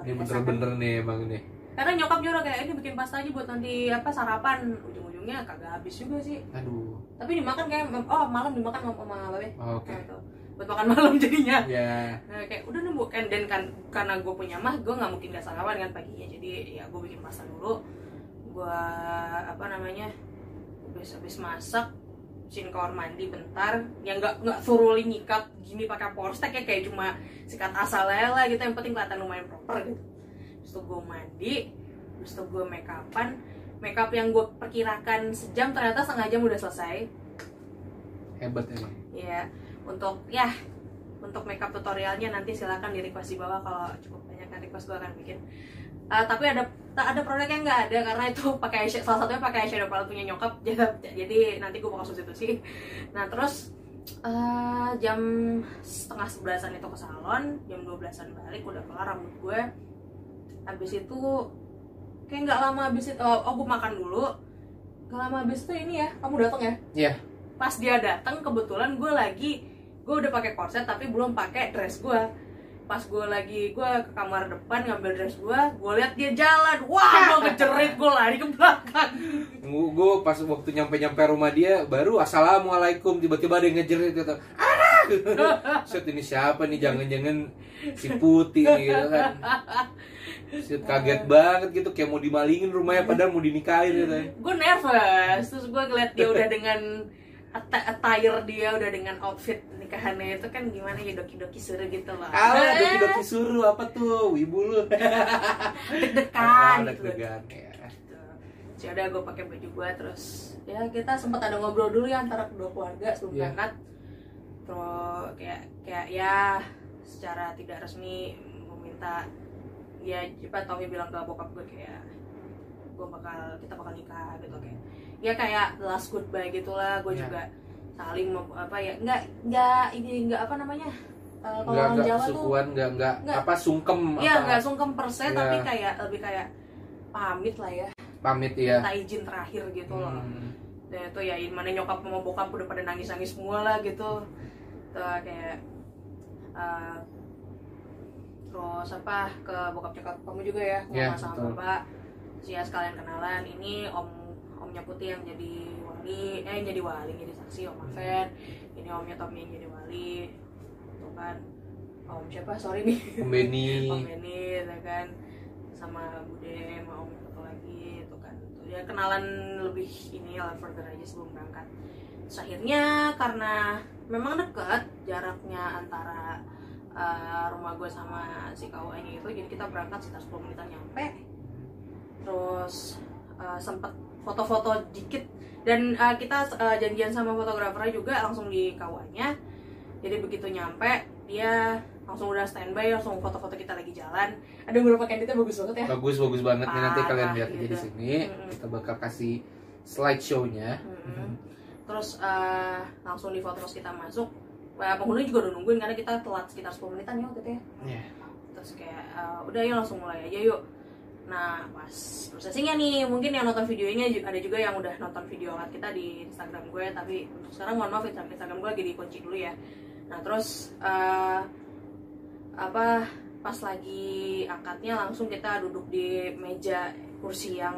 Ini bener-bener nih emang nih. Karena nyokap juga kayak ini bikin pasta aja buat nanti apa sarapan. Ujung-ujungnya kagak habis juga sih. Aduh tapi dimakan kayak oh malam dimakan sama sama babe. Oke. Gitu. buat makan [laughs] malam jadinya. Ya nah, kayak udah nih bukan dan kan karena gue punya mah gue nggak mungkin gak sarapan kan paginya jadi ya gue bikin pasta dulu. Gue apa namanya habis habis masak cuciin kamar mandi bentar. Yang nggak nggak thoroughly nyikat gini pakai porstek ya kayak cuma sikat asal lah gitu. Yang penting kelihatan lumayan proper gitu. Terus tuh gue mandi terus tuh gue make upan make up yang gue perkirakan sejam ternyata setengah jam udah selesai. Hebat emang. Ya untuk ya untuk makeup tutorialnya nanti silakan di request di bawah kalau cukup banyak kan request gue akan bikin. Eh, tapi ada tak ada produk yang nggak ada karena itu pakai salah satunya pakai eyeshadow palette punya nyokap [laughs] jadi, jadi nanti gue bakal substitusi. Nah terus Eh, jam setengah sebelasan itu ke salon jam 12an balik udah kelar rambut gue habis itu kayak nggak lama habis itu oh, oh gue makan dulu. Nggak lama habis itu ini ya kamu datang ya? Iya. pas dia datang kebetulan gue lagi gue udah pakai korset tapi belum pakai dress gue pas gue lagi gue ke kamar depan ngambil dress gue gue lihat dia jalan. Wah gue [laughs] ngejerit gue lari ke belakang. Gue pas waktu nyampe nyampe rumah dia baru assalamualaikum tiba-tiba ada yang ngejerit gitu. anak [laughs] set ini siapa nih jangan-jangan si putih nih gitu kan set kaget banget gitu kayak mau dimalingin rumahnya padahal mau dinikahin gitu kan. gue nervous terus gue ngeliat dia udah dengan at- attire dia udah dengan outfit nikahannya itu kan gimana ya doki-doki suruh gitu loh Alah, doki-doki suruh apa tuh? Wibu lu. [laughs] deg-degan Ah, gitu deg-degan ya. Gitu. ya udah gue pakai baju gue terus ya kita sempat ada ngobrol dulu ya antara kedua keluarga sebelum Iya. berangkat terus kayak kayak ya secara tidak resmi meminta ya cepat Tommy bilang ke bokap gue kayak gue bakal kita bakal nikah gitu kayak ya kayak last goodbye gitulah gue Iya. juga saling apa ya nggak nggak ini nggak apa namanya eh, kalau orang Jawa sukuan, enggak Nggak. apa sungkem ya apa nggak sungkem perse Iya. tapi kayak lebih kayak pamit lah ya pamit ya. minta izin terakhir gitu loh Hmm. dan itu ya mana nyokap sama bokap udah pada nangis nangis semua lah gitu tuh kayak eh, terus apa ke bokap nyokap kamu juga ya ngomong sama betul. bapak. Ya sekalian kenalan ini om omnya putih yang jadi wali eh yang jadi wali jadi saksi om Afen ini omnya Tommy yang jadi wali. Tuh kan om siapa? Sorry nih. Om Benny. [laughs] Om Benny ya kan. Sama Bude sama Om satu lagi itu kan. Ya kenalan lebih ini lah further aja sebelum berangkat Terus akhirnya karena memang dekat jaraknya antara uh, rumah gue sama si kawannya itu jadi kita berangkat sekitar 10 menitan nyampe terus uh, sempet foto-foto dikit dan uh, kita uh, janjian sama fotografernya juga langsung di kawannya jadi begitu nyampe dia langsung udah standby langsung foto-foto kita lagi jalan ada beberapa candidate bagus banget ya Bagus bagus banget nih nanti Parah, kalian lihat aja di gitu. sini. Mm-mm. Kita bakal kasih slideshow-nya. Mm-mm. Terus eh, langsung di foto terus kita masuk Wah, penghuni juga udah nungguin karena kita telat sekitar 10 menitan ya waktu itu ya. Iya. terus kayak eh, udah yuk langsung mulai aja yuk. Nah pas prosesingnya nih mungkin yang nonton videonya ada juga yang udah nonton video akad kita di Instagram gue tapi untuk sekarang mohon maaf Instagram Instagram gue lagi dikunci dulu ya. Nah terus eh, apa pas lagi akadnya langsung kita duduk di meja kursi yang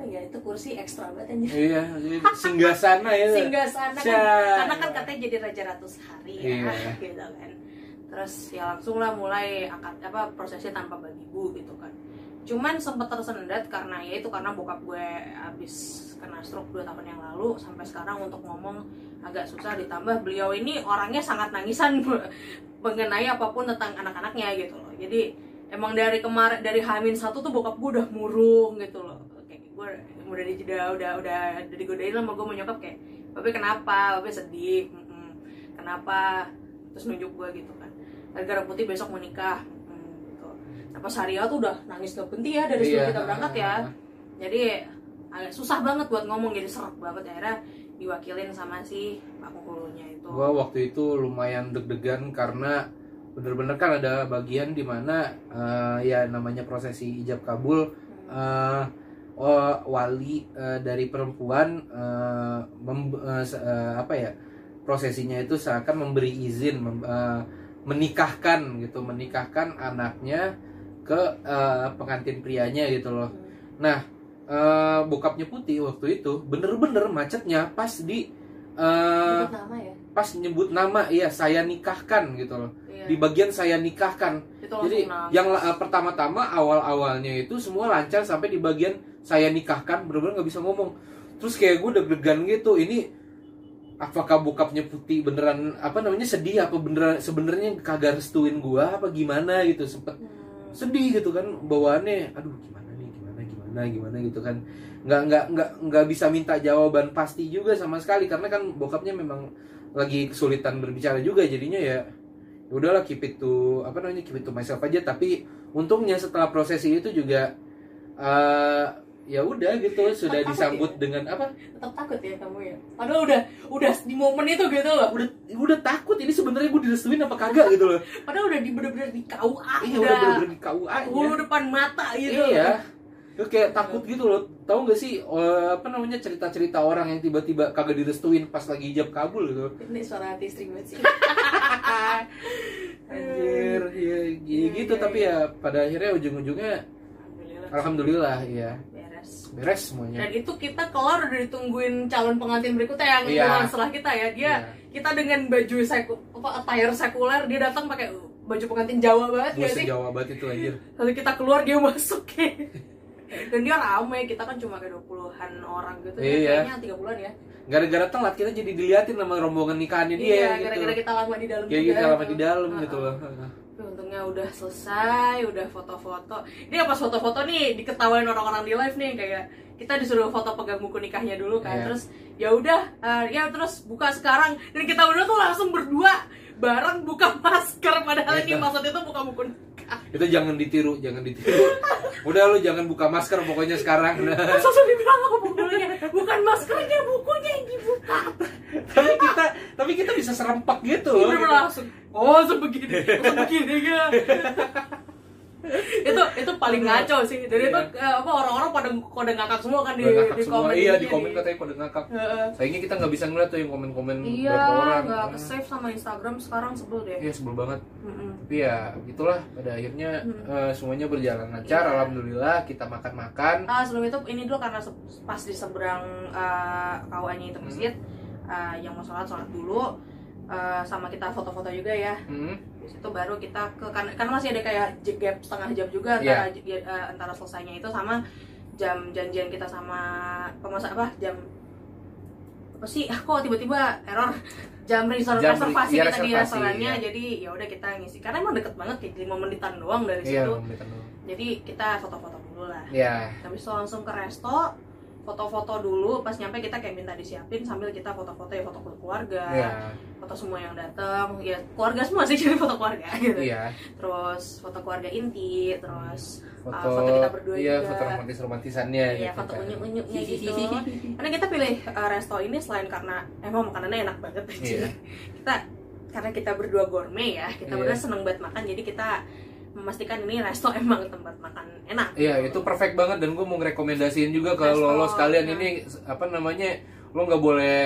apa ya itu kursi ekstra banget anjir. Iya, jadi singgah sana ya. singgah sana kan karena kan katanya jadi raja ratus hari ya Iya. [laughs] gitu kan. Terus ya langsung lah mulai akad apa prosesnya tanpa bagi bu gitu kan. Cuman sempat tersendat karena ya itu karena bokap gue habis kena stroke dua tahun yang lalu sampai sekarang untuk ngomong agak susah. Ditambah beliau ini orangnya sangat nangisan [laughs] mengenai apa pun tentang anak-anaknya gitu loh. Jadi emang dari kemarin dari Hamin satu tuh bokap gue udah murung gitu loh udah dijeda udah udah udah digodain sama gue mau nyokap kayak babe kenapa? Babe sedih. Mm-mm. kenapa? Terus nunjuk gue gitu kan. Gara-gara putih besok mau nikah. Mm, gitu. Nah pas Haria tuh udah nangis gak berhenti ya dari sebelum Iya. kita berangkat ya. Jadi agak susah banget buat ngomong jadi seret banget. Akhirnya diwakilin sama si Pak Penghulunya itu. Gua waktu itu lumayan deg-degan karena bener-bener kan ada bagian di mana eh, ya namanya prosesi ijab kabul eh, oh, wali eh, dari perempuan eh, mem- se- eh, apa ya prosesinya itu seakan memberi izin mem- eh, menikahkan gitu menikahkan anaknya ke eh, pengantin prianya gitu loh. Nah eh, bokapnya putih waktu itu bener-bener macetnya pas di Nyebut nama ya? pas nyebut nama iya saya nikahkan gitu loh Iya. di bagian saya nikahkan jadi nangis. yang eh, pertama-tama awal-awalnya itu semua lancar sampai di bagian saya nikahkan bener-bener nggak bisa ngomong terus kayak gue deg-degan gitu ini apakah bokapnya putih beneran apa namanya sedih apa beneran sebenarnya kagak restuin gua apa gimana gitu sempet Hmm. sedih gitu kan bawaannya aduh gimana nih gimana gimana gimana gitu kan nggak nggak nggak nggak bisa minta jawaban pasti juga sama sekali karena kan bokapnya memang lagi kesulitan berbicara juga jadinya ya ya udahlah keep it to apa namanya keep it to myself aja. Tapi untungnya setelah prosesi itu juga eh, ya udah gitu sudah Takut disambut ya? dengan apa? Tetap takut ya kamu ya? Padahal udah udah di momen itu gitu loh. Udah udah takut ini sebenarnya gue direstuin apa kagak gitu loh. Padahal udah di bener-bener di KUA iya udah bener-bener di KUA depan mata gitu iya Gue kayak takut gitu loh. Tahu gak sih eh, apa namanya cerita-cerita orang yang tiba-tiba kagak direstuin pas lagi hijab kabul gitu. Ini suara hati istri banget sih. [laughs] Anjir ya, ya Iya, gitu iya, tapi iya. ya pada akhirnya ujung-ujungnya alhamdulillah. alhamdulillah ya beres. Beres semuanya. Dan itu kita keluar udah ditungguin calon pengantin berikutnya yang Iya. keluar setelah kita ya. Dia Iya. kita dengan baju seku apa attire sekuler dia datang pakai baju pengantin Jawa banget gue ya sih? Sejawa banget itu anjir. Lalu kita keluar dia masuk ya [laughs] dan dia rame kita kan cuma kayak 20-an orang gitu ya Iya. kayaknya tiga bulan ya gara-gara telat kita jadi diliatin sama rombongan nikahannya dia iya gitu gara-gara kita lama di dalam juga, gitu lama di dalam gitu loh untungnya udah selesai, udah foto-foto. Ini pas foto-foto nih diketawain orang-orang di live nih kayak kita disuruh foto pegang buku nikahnya dulu kan. Iya. Terus ya udah, eh, ya terus buka sekarang dan kita udah tuh langsung berdua bareng buka masker padahal ini Iya. maksud itu buka buku nikah. [laughs] itu jangan ditiru jangan ditiru udah lu jangan buka masker pokoknya sekarang nah. Langsung dibilang apa bukunya? Bukan maskernya, bukunya yang dibuka. tapi kita tapi kita bisa serempak gitu loh Bener-bener langsung. Oh, sebegini, sebegini ya. Itu itu paling ngaco sih. Dari itu Iya. eh, apa orang-orang pada kode ngakak semua kan di ngakak komen. iya di komen katanya pada ngakak. Sayangnya kita nggak bisa ngeliat tuh yang komen-komen Iya, berapa orang. nggak ke save sama Instagram sekarang sebel deh. iya sebel banget. Mm-mm. tapi ya gitulah. Pada akhirnya eh, semuanya berjalan lancar. Iya. alhamdulillah kita makan-makan. Ah, sebelum itu ini dulu karena pas di seberang uh, KUA-nya itu masjid, uh, yang mau sholat sholat dulu, uh, sama kita foto-foto juga ya. Hmm. Di situ baru kita ke karena, karena masih ada kayak gap setengah jam juga Iya. antara j- uh, antara selesainya itu sama jam janjian kita sama pemesan apa jam apa sih ah, kok tiba-tiba error jam reserv Jam reservasi iya, kita di reservasi, restorannya iya. jadi ya udah kita ngisi karena emang deket banget kayak lima menitan doang dari iya situ jadi kita foto-foto dulu lah ya habis itu langsung ke resto foto-foto dulu pas nyampe kita kayak minta disiapin sambil kita foto-foto ya foto keluarga iya foto semua yang datang ya keluarga semua sih [laughs] jadi foto keluarga gitu iya terus foto keluarga inti terus foto, Ah, foto kita berdua iya juga. foto romantis romantisannya ya gitu foto kan. unyuk-unyuknya gitu [laughs] karena kita pilih uh, resto ini selain karena emang makanannya enak banget Iya. [laughs] kita karena kita berdua gourmet ya kita Iya. berdua seneng banget makan jadi kita memastikan ini resto [laughs] emang tempat makan enak Iya itu perfect banget dan gue mau ngerekomendasiin juga ke Resto, lo, lo sekalian ya. ini apa namanya lo nggak boleh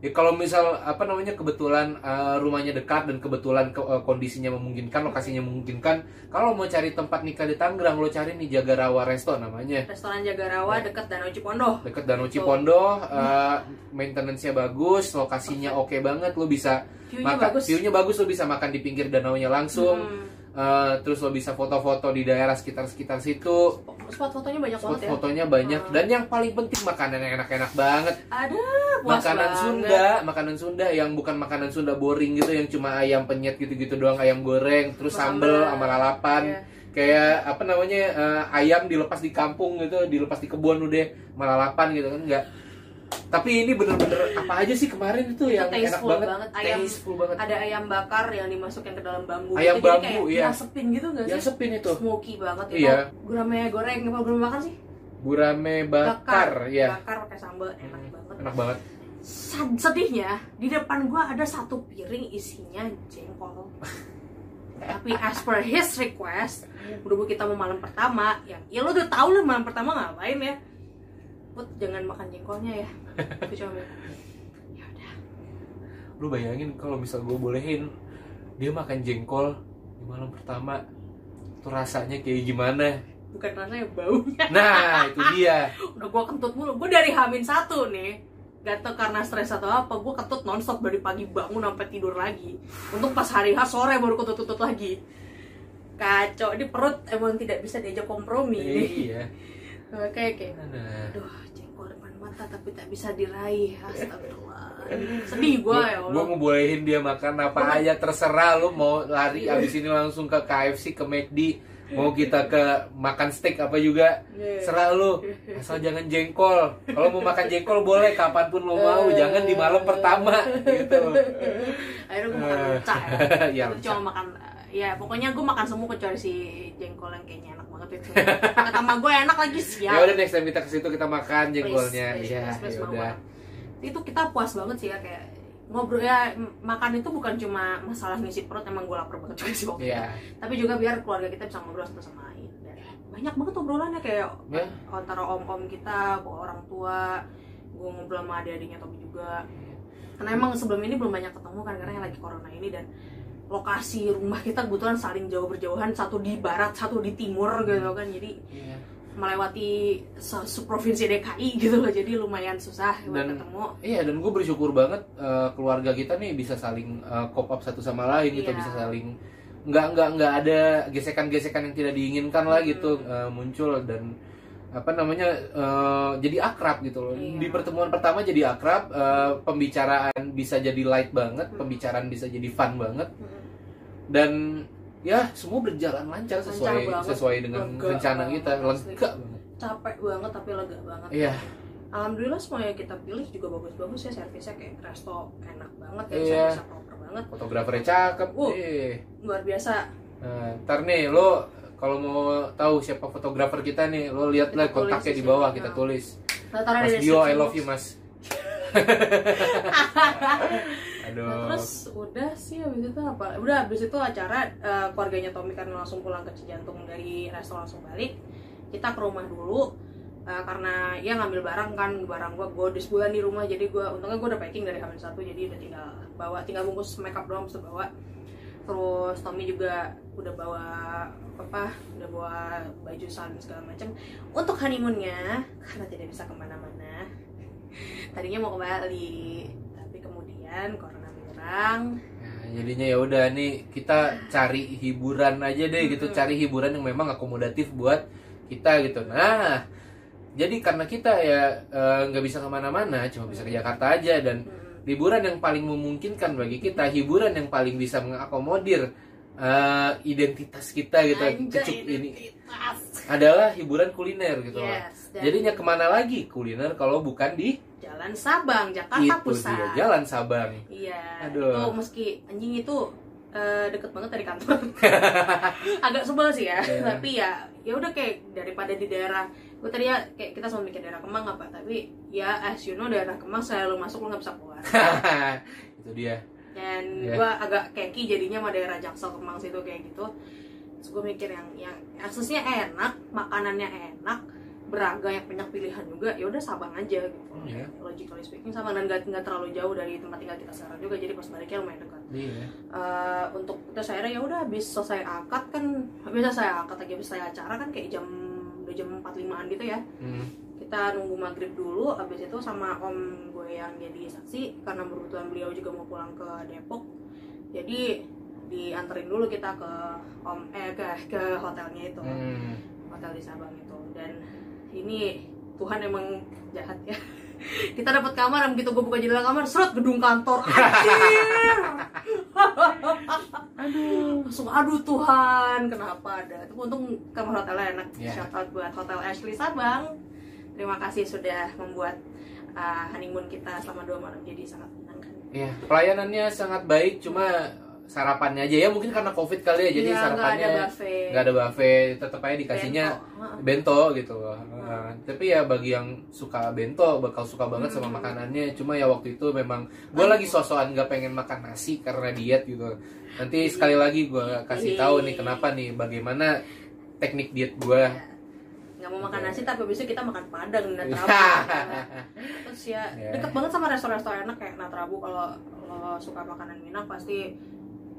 ya kalau misal apa namanya kebetulan uh, rumahnya dekat dan kebetulan ke- uh, kondisinya memungkinkan lokasinya memungkinkan kalau mau cari tempat nikah di Tangerang lo cari nih Jagarawa Resto namanya restoran Jagarawa Ya. dekat Danau Cipondo deket Danau Betul. Cipondo uh, maintenance-nya bagus lokasinya oke banget lo bisa view-nya makan bagus view-nya bagus lo bisa makan di pinggir danaunya langsung Hmm. Uh, terus lo bisa foto-foto di daerah sekitar-sekitar situ spot fotonya banyak banget ya fotonya banyak Hmm. dan yang paling penting makanan yang enak-enak banget ada makanan banget. Sunda makanan Sunda yang bukan makanan Sunda boring gitu yang cuma ayam penyet gitu-gitu doang ayam goreng terus sambel sama lalapan Iya. kayak apa namanya eh, ayam dilepas di kampung gitu dilepas di kebun udah sama lalapan gitu kan enggak tapi ini bener-bener apa aja sih kemarin itu, Itu yang enak banget, banget. Ayam- tasteful banget. ada ayam bakar yang dimasukin ke dalam bambu Ayam gitu, jadi bambu, kayak iya. diasepin gitu nggak yang sih? Sepin itu. Smoky banget itu Iya. gurame goreng apa gurame bakar sih? Gurame bakar ya bakar pakai sambal enak banget. enak banget. Sad- sedihnya di depan gua ada satu piring isinya jengkol. [laughs] Tapi as per his request berhubung kita mau malam pertama. Ya ya lo udah tahu lah malam pertama ngapain ya Put jangan makan jengkolnya ya. [laughs] Aku cuma ya udah. Lu bayangin kalau misal gue bolehin dia makan jengkol di malam pertama tuh rasanya kayak gimana? Bukan rasanya baunya [laughs] nah itu dia. Udah gua kentut mulu. Gua dari hamin satu nih gak tau karena stres atau apa gua kentut nonstop dari pagi bangun sampai tidur lagi. Untuk pas hari H sore baru kentut-kentut lagi. Kacau di perut emang tidak bisa diajak kompromi. Iya. [laughs] Oke oke. Aduh mata tapi tak bisa diraih. Astagfirullah. Sedih gua ya gue Allah. mau bolehin dia makan apa aja terserah lu mau lari abis ini langsung ke KFC ke McD mau kita ke makan steak apa juga Iya. serah lu. Asal jangan jengkol. Kalau mau makan jengkol boleh kapan pun lo mau. Jangan di malam pertama gitu. Akhirnya gua makan leca ya. [laughs] Ya cuma makan ya pokoknya gue makan semua kecuali si jengkol yang kayaknya enak banget itu kata sama gue enak lagi Ya siap udah next time kita ke situ kita makan jengkolnya. Iya, ya udah. itu kita puas banget sih ya kayak ngobrol ya makan itu bukan cuma masalah ngisi perut emang gue lapar banget juga sih waktu itu. Iya. tapi juga biar keluarga kita bisa ngobrol satu sama lain Dan banyak banget obrolannya kayak Ya. antara om-om kita orang tua gue ngobrol sama adik-adiknya Tobi juga karena emang sebelum ini belum banyak ketemu kan karena yang lagi corona ini dan lokasi rumah kita kebetulan saling jauh berjauhan satu di barat satu di timur gitu kan jadi Iya. melewati seprovinsi DKI gitu loh jadi lumayan susah buat Dan- ketemu Iya dan gue bersyukur banget eh, keluarga kita nih bisa saling eh, cop up satu sama lain gitu Iya. bisa saling nggak nggak nggak ada gesekan-gesekan yang tidak diinginkan lah gitu Hmm. eh, muncul dan apa namanya eh, jadi akrab gitu loh Iya. di pertemuan pertama jadi akrab eh, pembicaraan bisa jadi light banget Hmm. pembicaraan bisa jadi fun banget Mm. dan ya semua berjalan lancar sesuai banget. sesuai dengan Lega rencana banget, kita lega banget capek banget tapi lega banget iya alhamdulillah semua yang kita pilih juga bagus-bagus ya servisnya kayak resto enak banget ya Iya. bisa proper banget fotografernya cakep Uh. eh. luar biasa Nah, ntar nih lo kalau mau tahu siapa fotografer kita nih, lo lihat lah Kita tulis kontaknya di bawah kita Nah. tulis. Nah, Mas Dio, I love you Mas. [laughs] Aduh. Nah, terus udah sih habis itu apa? Udah habis itu acara eh, keluarganya Tommy karena langsung pulang ke Cijantung dari resto langsung balik. Kita ke rumah dulu eh, karena ya ngambil barang kan barang gua gua sebulan di rumah jadi gua untungnya gua udah packing dari hamil satu jadi udah tinggal bawa tinggal bungkus makeup doang bisa bawa terus Tommy juga udah bawa apa udah bawa baju salin segala macam untuk honeymoonnya karena tidak bisa ke mana-mana tadinya mau ke Bali tapi kemudian corona menyerang Nah, jadinya ya udah nih kita cari hiburan aja deh gitu, Mm-mm. cari hiburan yang memang akomodatif buat kita gitu. Nah, jadi karena kita ya eh, nggak bisa ke mana-mana, cuma bisa ke Jakarta aja dan Hmm. liburan yang paling memungkinkan bagi kita, hiburan yang paling bisa mengakomodir eh, identitas kita gitu, cucuk ini adalah hiburan kuliner gitu loh. Yes, dan Jadinya ke mana lagi kuliner kalau bukan di Jalan Sabang, Jakarta itu Pusat. dia Jalan Sabang. Iya. Aduh. Itu meski anjing itu eh, deket banget dari kantor. [laughs] Agak sebel sih ya, Iya. tapi ya ya udah kayak daripada di daerah gue tadi ya kayak kita selalu mikir daerah Kemang apa tapi ya as you know daerah Kemang selalu masuk lo nggak bisa keluar [laughs] itu dia. Dan Iya. gue agak keki jadinya sama daerah Jaksel Kemang situ kayak gitu terus gue mikir yang yang aksesnya enak makanannya enak beragam yang banyak pilihan juga ya udah Sabang aja gitu Iya. logically speaking Sabang dan nggak terlalu jauh dari tempat tinggal kita sekarang juga jadi pas baliknya lumayan dekat Iya. Eh, untuk terus akhirnya ya udah habis selesai akad kan habis selesai akad lagi habis selesai acara kan kayak jam udah jam 45an gitu ya Hmm. Kita nunggu maghrib dulu habis itu sama om gue yang jadi saksi karena kebetulan beliau juga mau pulang ke Depok. Jadi dianterin dulu kita ke om eh ke ke hotelnya itu. Hmm. hotel di Sabang itu. Dan ini Tuhan emang jahat ya. [laughs] Kita dapat kamar dan begitu gue buka jendela kamar serut gedung kantor. [laughs] Anjir. Aduh [laughs] langsung aduh Tuhan kenapa ada? Itu untung kamar hotelnya enak. Ya. shout out buat hotel Ashley Sabang terima kasih sudah membuat uh, honeymoon kita selama dua malam jadi sangat menyenangkan Iya, pelayanannya sangat baik, cuma sarapannya aja ya mungkin karena covid kali ya, jadi Iya, nggak sarapannya ada buffet nggak ada buffet, tetap aja dikasihnya Bento. Bento gitu loh. Nah, tapi ya bagi yang suka bento bakal suka banget sama Hmm. makanannya. Cuma ya waktu itu memang gue lagi sosokan nggak pengen makan nasi karena diet gitu. Nanti sekali lagi gue kasih tahu nih kenapa nih, bagaimana teknik diet gue. Nggak mau makan nasi tapi bisa kita makan padang dan Iya. [laughs] terus ya Ya. deket banget sama restoran-restoran enak kayak Natrabu kalau lo suka makanan Minang pasti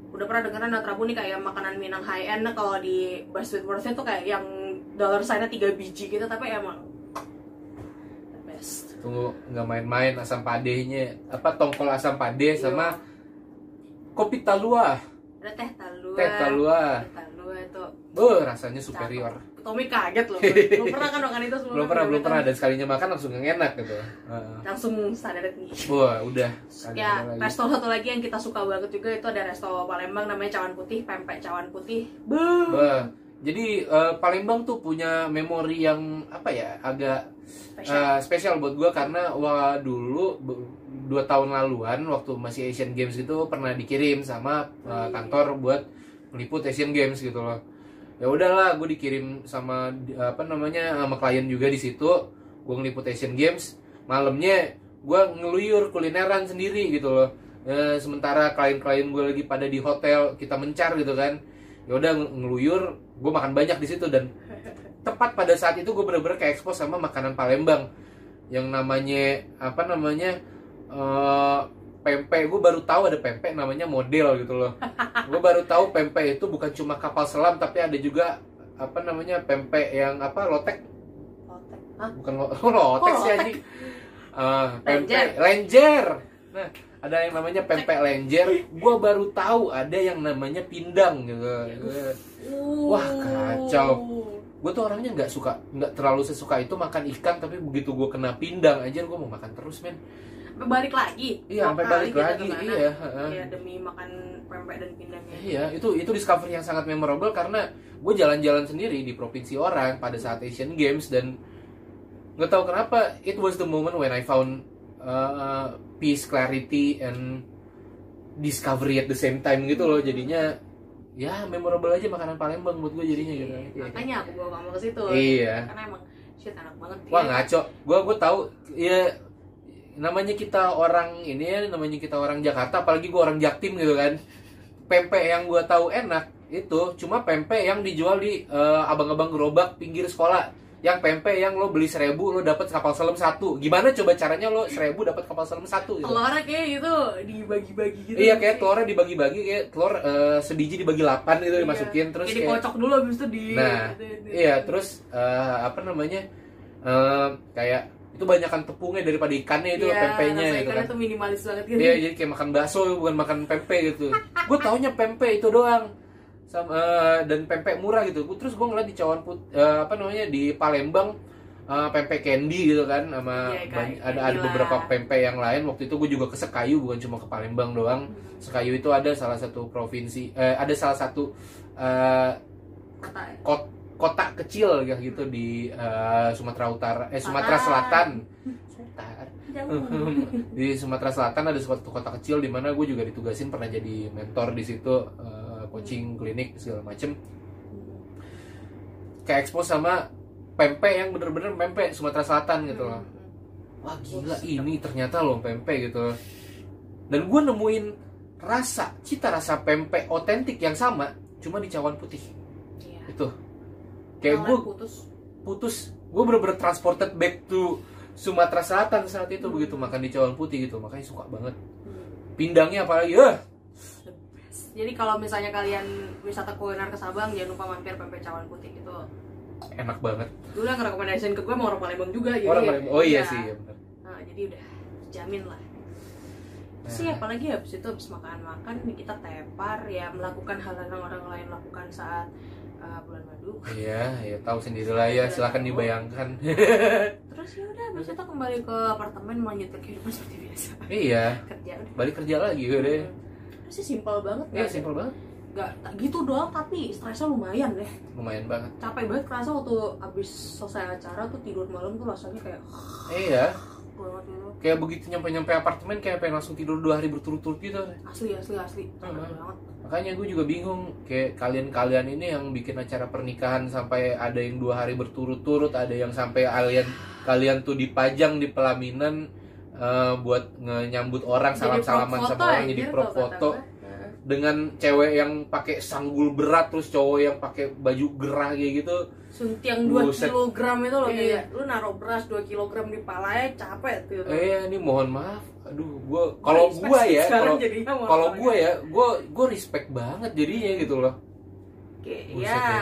udah pernah dengeran Natrabu nih kayak makanan Minang high end kalau di Buzzfeed Worth tuh kayak yang dollar sign-nya 3 biji gitu tapi emang the best Tunggu nggak main-main asam padehnya, apa tongkol asam padeh sama kopi talua. ada teh talua Teh talua. teh talua itu Beuh, rasanya superior. Tommy kaget loh belum pernah kan makan itu sebelumnya belum pernah belum Kan pernah. dan sekalinya makan langsung yang enak gitu. Langsung sadar nih. Wah udah. Ya resto satu lagi yang kita suka banget juga itu ada resto Palembang namanya Cawan Putih pempek Cawan Putih. Beuh. Jadi eh, Palembang tuh punya memori yang apa ya agak Spesial. spesial buat gua karena wah dulu dua tahun laluan waktu masih Asian Games itu pernah dikirim sama Hmm. kantor buat meliput Asian Games gitu loh ya udahlah gue dikirim sama apa namanya sama klien juga di situ. Gue ngeliput Asian Games. Malamnya gue ngeluyur kulineran sendiri gitu loh. Ya, sementara klien-klien gue lagi pada di hotel kita mencar gitu kan. Ya udah nge- ngeluyur gue makan banyak di situ. Dan tepat pada saat itu gue bener-bener kayak expose sama makanan Palembang. Yang namanya apa namanya eh pempek. Gue baru tahu ada pempek namanya model gitu loh. Gue baru tahu pempek itu bukan cuma kapal selam tapi ada juga apa namanya pempek yang apa lotek? Lotek. Hah? bukan lo, oh, [laughs] lotek Oh, sih lotek. anjing. Ah, Lenjer. pempek. Lenjer nah ada yang namanya pempek lenjer gue baru tahu ada yang namanya pindang gitu. Wah, kacau. gue tuh orangnya nggak suka nggak terlalu sesuka itu makan ikan tapi begitu gue kena pindang aja gue mau makan terus men balik lagi. iya Dua sampai balik kita lagi ke sana. iya. Iya, demi makan pempek dan pindangnya. Iya, itu itu discovery yang sangat memorable karena gue jalan-jalan sendiri di provinsi orang pada saat Asian Games dan nggak tahu kenapa it was the moment when I found uh, peace, clarity, and discovery at the same time gitu loh. Jadinya ya memorable aja makanan Palembang buat gue jadinya gitu. Iya. Makanya aku bawa kamu ke situ. Iya. Karena emang shit enak banget. Wah Dia- ngaco. Gue gue tahu ya namanya kita orang ini ya namanya kita orang Jakarta apalagi gue orang Jaktim gitu kan. Pempek yang gue tahu enak itu cuma pempek yang dijual di eh, abang-abang gerobak pinggir sekolah. Yang pempek yang lo beli seribu lo dapat kapal selam satu. Gimana coba caranya lo seribu dapat kapal selam satu? Gitu. Telurnya kayak gitu dibagi-bagi gitu. Iya kayak telurnya dibagi-bagi kayak telur eh, sediji dibagi 8 gitu dimasukin terus Kayak kayak dikocok dulu habis itu di Nah, di- di- Iya, terus eh, apa namanya? eh, kayak itu banyakan tepungnya daripada ikannya itu Iya, pempeknya gitu kan. tuh minimalis banget gitu. Iya, jadi kayak makan bakso bukan makan pempek gitu. gue taunya pempek itu doang. Sama eh, dan pempek murah gitu. Gua- Terus gue ngeliat di Cawan Put eh, apa namanya di Palembang eh, pempek candy gitu kan sama kayak bany- ada ada lah. beberapa pempek yang lain. Waktu itu gue juga ke Sekayu bukan cuma ke Palembang doang. Hmm, Sekayu itu ada salah satu provinsi eh, ada salah satu eh, Kata ya. Kot- kota kecil ya gitu di eh, Sumatera Utara eh Sumatera Selatan. [laughs] Di Sumatera Selatan ada suatu kota kecil di mana gue juga ditugasin pernah jadi mentor di situ eh, coaching klinik segala macem. Kayak expose sama pempek yang bener-bener pempek Sumatera Selatan gitu loh. Wah gila ini ternyata loh pempek gitu. Dan gue nemuin rasa cita rasa pempek otentik yang sama cuma di cawan putih. Iya. itu kayak gue putus. putus gue bener-bener transported back to Sumatera Selatan saat itu Hmm. begitu makan di cawan putih gitu makanya suka banget Hmm. pindangnya apalagi ya best. Jadi kalau misalnya kalian wisata kuliner ke Sabang jangan lupa mampir pempek cawan putih itu. enak banget Dulu yang rekomendasiin ke gue mau orang Palembang juga jadi. orang Palembang oh iya ya. sih iya bener. Nah, jadi udah jamin lah. Nah. Sih apalagi habis itu habis makan-makan nih kita tepar ya melakukan hal yang orang lain lakukan saat uh, bulan madu. iya ya tahu sendirilah ya silakan dibayangkan [laughs] Terus ya udah habis itu kembali ke apartemen melanjutkan kehidupan seperti biasa. iya Kerja udah. balik kerja lagi gue deh Hmm. Sih simpel banget ya simpel banget Nggak tak gitu doang tapi stresnya lumayan deh. lumayan banget Capek banget kerasa waktu habis selesai acara tuh tidur malam tuh rasanya kayak iya kayak begitu nyampe nyampe apartemen kayak pengen langsung tidur dua hari berturut-turut gitu Asli asli asli. Banget. makanya gue juga bingung kayak kalian-kalian ini yang bikin acara pernikahan sampai ada yang dua hari berturut-turut ada yang sampai kalian kalian tuh dipajang di pelaminan eh, buat nyambut orang salam-salaman sama orang jadi prop foto. Dengan cewek yang pakai sanggul berat terus cowok yang pakai baju gerah kayak gitu suntiang 2 Buset. kilogram itu loh Iya. kayak lu naruh beras 2 kilogram di palanya capek tuh eh ini mohon maaf aduh gue kalau gue ya kalau kalau apa gue ya gue gue respect banget jadinya gitu loh Kayak, Buset ya ya.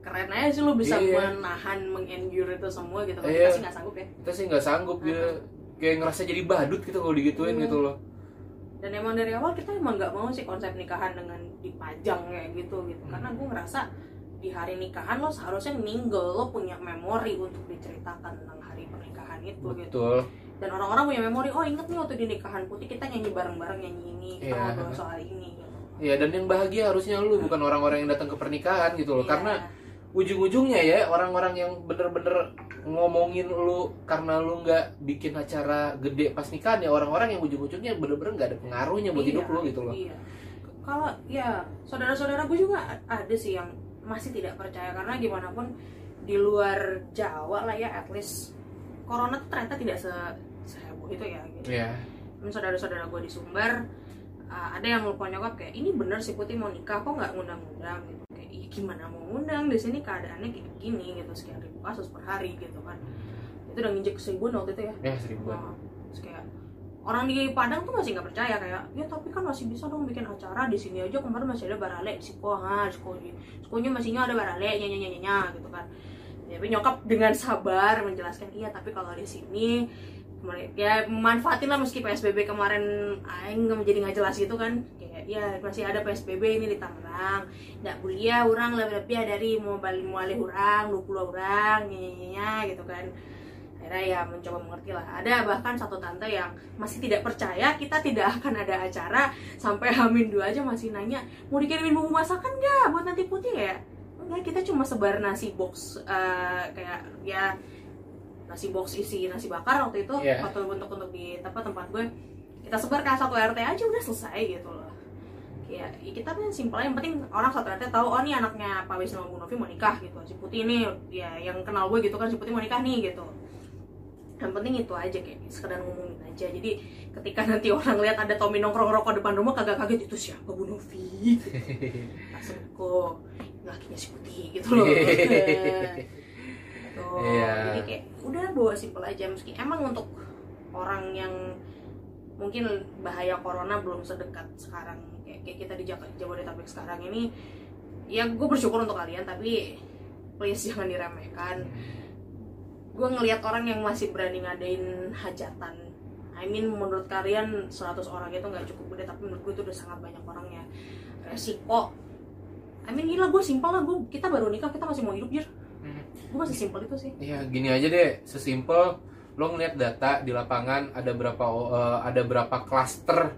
keren aja sih lu bisa Iya. menahan mengendure itu semua gitu Iya. kita sih nggak sanggup ya kita sih nggak sanggup gitu kayak ngerasa jadi badut gitu kalau digituin Hmm. gitu loh dan emang dari awal kita emang nggak mau sih konsep nikahan dengan dipajang kayak gitu gitu karena gue ngerasa di hari nikahan lo seharusnya mingle lo punya memori untuk diceritakan tentang hari pernikahan itu gitu dan orang-orang punya memori oh inget nih waktu di nikahan putih kita nyanyi bareng-bareng nyanyi ini kita Iya. ngobrol soal ini gitu. ya dan yang bahagia harusnya lu bukan orang-orang yang datang ke pernikahan gitu loh Iya. karena ujung-ujungnya ya orang-orang yang bener-bener ngomongin lu karena lu nggak bikin acara gede pas nikahan ya orang-orang yang ujung-ujungnya bener-bener nggak ada pengaruhnya buat Iya, hidup lu gitu loh iya. kalau ya saudara-saudara gue juga ada sih yang masih tidak percaya. Karena gimana pun di luar Jawa lah ya at least corona tuh ternyata tidak se seheboh itu ya gitu. Iya. Dan saudara-saudara gue di Sumber uh, ada yang lupa nyokap kayak ini bener si Putih mau nikah kok nggak ngundang-ngundang? Gitu. Kayak iya gimana mau ngundang? Di sini keadaannya kayak gini gitu sekian ribu kasus per hari gitu kan. Itu udah nginjek seribuan waktu itu ya. Ya seribuan. Nah, terus kayak orang di Padang tuh masih nggak percaya kayak ya tapi kan masih bisa dong bikin acara di sini aja kemarin masih ada barale di Siko ha Sikonya masihnya ada barale nyanyi nyanyi nyanyi gitu kan. Tapi nyokap dengan sabar menjelaskan iya tapi kalau di sini ya manfaatin lah meski PSBB kemarin aing nggak jadi nggak jelas gitu kan. Kayak ya masih ada PSBB ini di Tangerang nggak kuliah orang lebih lebih dari mau balik mau alih orang 20 orang nyanyi gitu kan akhirnya ya mencoba mengerti lah. Ada bahkan satu tante yang masih tidak percaya kita tidak akan ada acara sampai hamin dua aja masih nanya mau dikirimin bumbu masakan nggak buat nanti putih ya? Enggak kita cuma sebar nasi box eh, kayak ya nasi box isi nasi bakar waktu itu Iya. waktu untuk untuk di tempat tempat gue. Kita sebar ke satu RT aja udah selesai gitu loh. Ya, kita kan simpel yang penting orang satu RT tahu oh ini anaknya Pak Wisnu Bu Novi mau nikah gitu. Si Putih ini ya yang kenal gue gitu kan si Putih mau nikah nih gitu yang penting itu aja kayak sekedar ngomongin aja. Jadi ketika nanti orang lihat ada Tommy nongkrong rokok depan rumah kagak kaget itu siapa Bu Novi? Langsung kok lakinya si Putih gitu loh. [laughs] Gitu. Iya. jadi kayak udah bawa simpel aja. Meski emang untuk orang yang mungkin bahaya corona belum sedekat sekarang kayak, kayak kita di Jabodetabek sekarang ini ya gue bersyukur untuk kalian tapi please jangan diremehkan gue ngelihat orang yang masih berani ngadain hajatan. I mean menurut kalian 100 orang itu nggak cukup gede tapi menurut gue itu udah sangat banyak orangnya. Resiko. I mean gila gue simpel lah gue kita baru nikah kita masih mau hidup jir. Hmm. gue masih simpel itu sih. Ya gini aja deh, sesimpel lo ngeliat data di lapangan ada berapa eh, ada berapa klaster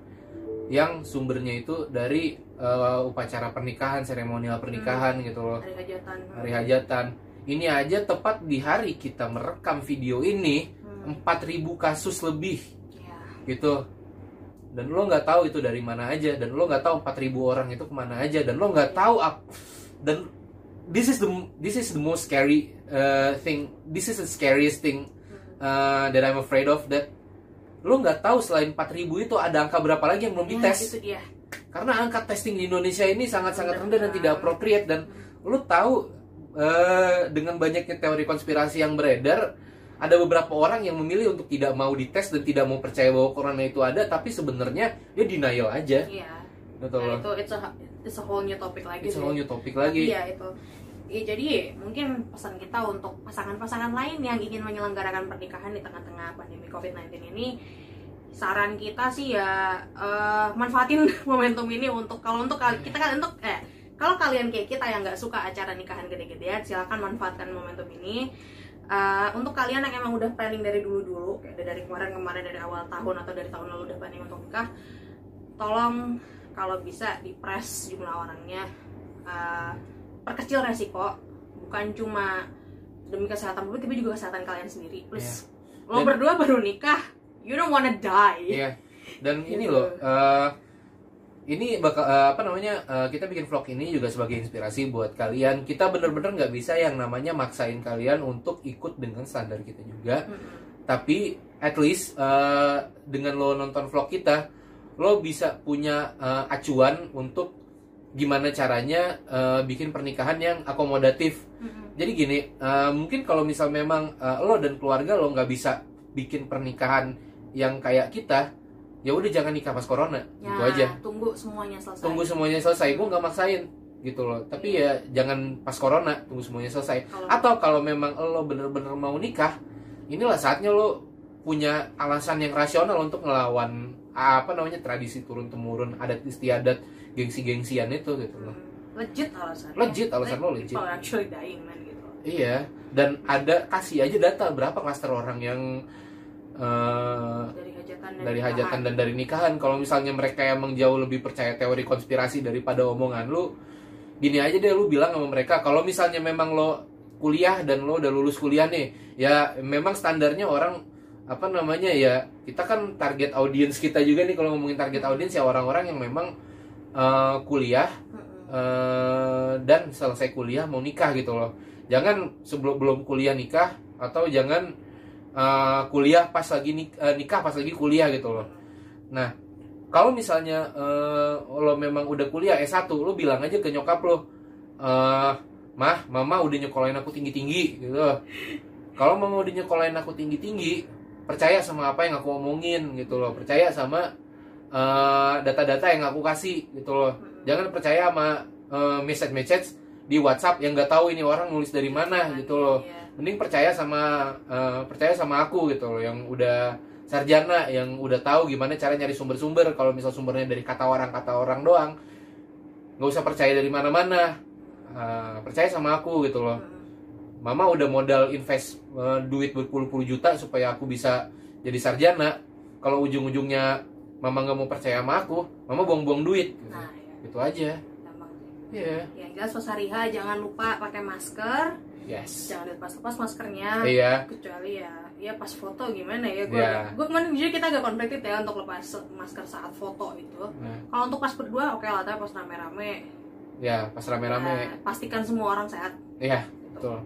yang sumbernya itu dari eh, upacara pernikahan, seremonial pernikahan gitu loh, hari hajatan. Hari hajatan. Ini aja tepat di hari kita merekam video ini Hmm, 4000 kasus lebih. Ya. gitu. Dan lo nggak tahu itu dari mana aja, dan lo nggak tahu 4000 orang itu ke mana aja, dan lo nggak tahu dan this is the this is the most scary uh, thing, this is the scariest thing uh, that I'm afraid of that lo nggak tahu selain 4000 itu ada angka berapa lagi yang belum Ya, dites. itu dia. Karena angka testing di Indonesia ini sangat-sangat rendah dan tidak appropriate dan lo tahu eh, dengan banyaknya teori konspirasi yang beredar ada beberapa orang yang memilih untuk tidak mau dites dan tidak mau percaya bahwa corona itu ada tapi sebenarnya dia denial aja. Iya. Gitu nah, itu it's a, it's a whole new topic lagi itu sih. whole new topik Tapi lagi. Ya itu. Ya, jadi mungkin pesan kita untuk pasangan-pasangan lain yang ingin menyelenggarakan pernikahan di tengah-tengah pandemi COVID-19 ini saran kita sih ya eh, manfaatin [laughs] momentum ini untuk kalau untuk kita kan untuk eh kalau kalian kayak kita yang nggak suka acara nikahan gede-gedean silakan manfaatkan momentum ini. Eh, untuk kalian yang emang udah planning dari dulu-dulu kayak dari kemarin-kemarin dari awal tahun atau dari tahun lalu udah planning untuk nikah tolong kalau bisa dipres jumlah orangnya. Eh, perkecil resiko bukan cuma demi kesehatan publik tapi juga kesehatan kalian sendiri. Please lo Dan- berdua baru nikah you don't wanna die. Iya. Dan [laughs] ini Gitu. loh, eh, ini bakal eh, apa namanya? eh, kita bikin vlog ini juga sebagai inspirasi buat kalian. Kita bener-bener nggak bisa yang namanya maksain kalian untuk ikut dengan standar kita juga. Tapi at least eh, dengan lo nonton vlog kita, lo bisa punya eh, acuan untuk gimana caranya eh, bikin pernikahan yang akomodatif jadi gini, eh, mungkin kalau misal memang eh, lo dan keluarga lo nggak bisa bikin pernikahan yang kayak kita, ya udah jangan nikah pas corona, ya, gitu aja. tunggu semuanya selesai Tunggu semuanya selesai, gue nggak maksain gitu loh. Tapi ya jangan pas corona, tunggu semuanya selesai. Kalau- Atau kalau memang lo bener-bener mau nikah, inilah saatnya lo punya alasan yang rasional untuk ngelawan apa namanya tradisi turun temurun, adat istiadat, gengsi-gengsian itu gitu loh. Hmm, legit alasan Legit, alasan lo legit. actually dying man gitu Iya, dan ada kasih aja data berapa klaster orang yang dari hajatan dan dari nikahan. hajatan dan dari nikahan. Kalau misalnya mereka emang jauh lebih percaya teori konspirasi daripada omongan lu, gini aja deh lu bilang sama mereka kalau misalnya memang lo kuliah dan lo udah lulus kuliah nih, ya memang standarnya orang apa namanya ya kita kan target audiens kita juga nih kalau ngomongin target audiens ya orang-orang yang memang eh, kuliah eh, dan selesai kuliah mau nikah gitu loh jangan sebelum belum kuliah nikah atau jangan eh, kuliah pas lagi nik- eh, nikah pas lagi kuliah gitu loh. Nah kalau misalnya eh, lo memang udah kuliah S1 lo bilang aja ke nyokap lo eh mah mama udah nyekolahin aku tinggi tinggi gitu. Kalau mama udah nyekolahin aku tinggi tinggi percaya sama apa yang aku omongin gitu loh. Percaya sama data-data yang aku kasih gitu loh. Jangan percaya sama message-message di WhatsApp yang nggak tahu ini orang nulis dari mana gitu loh. Iya. Mending percaya sama eh, percaya sama aku gitu loh yang udah sarjana yang udah tahu gimana cara nyari sumber-sumber. Kalau misal sumbernya dari kata orang kata orang doang nggak usah percaya dari mana-mana. Eh, percaya sama aku gitu loh. Mama udah modal invest eh, duit berpuluh-puluh juta supaya aku bisa jadi sarjana. Kalau ujung-ujungnya mama nggak mau percaya sama aku mama buang-buang duit. Gitu, nah ya Gitu aja. Iya. yang jelas pas hari H jangan lupa pakai masker yes. Jangan lepas-lepas maskernya iya. kecuali ya ya pas foto gimana ya gue Iya. gue kemarin jujur kita agak konflikted ya untuk lepas masker saat foto itu Nah, kalau untuk pas berdua oke lah tapi pas rame-rame. Ya pas rame-rame. Ya, pastikan semua orang sehat. Iya gitu. betul.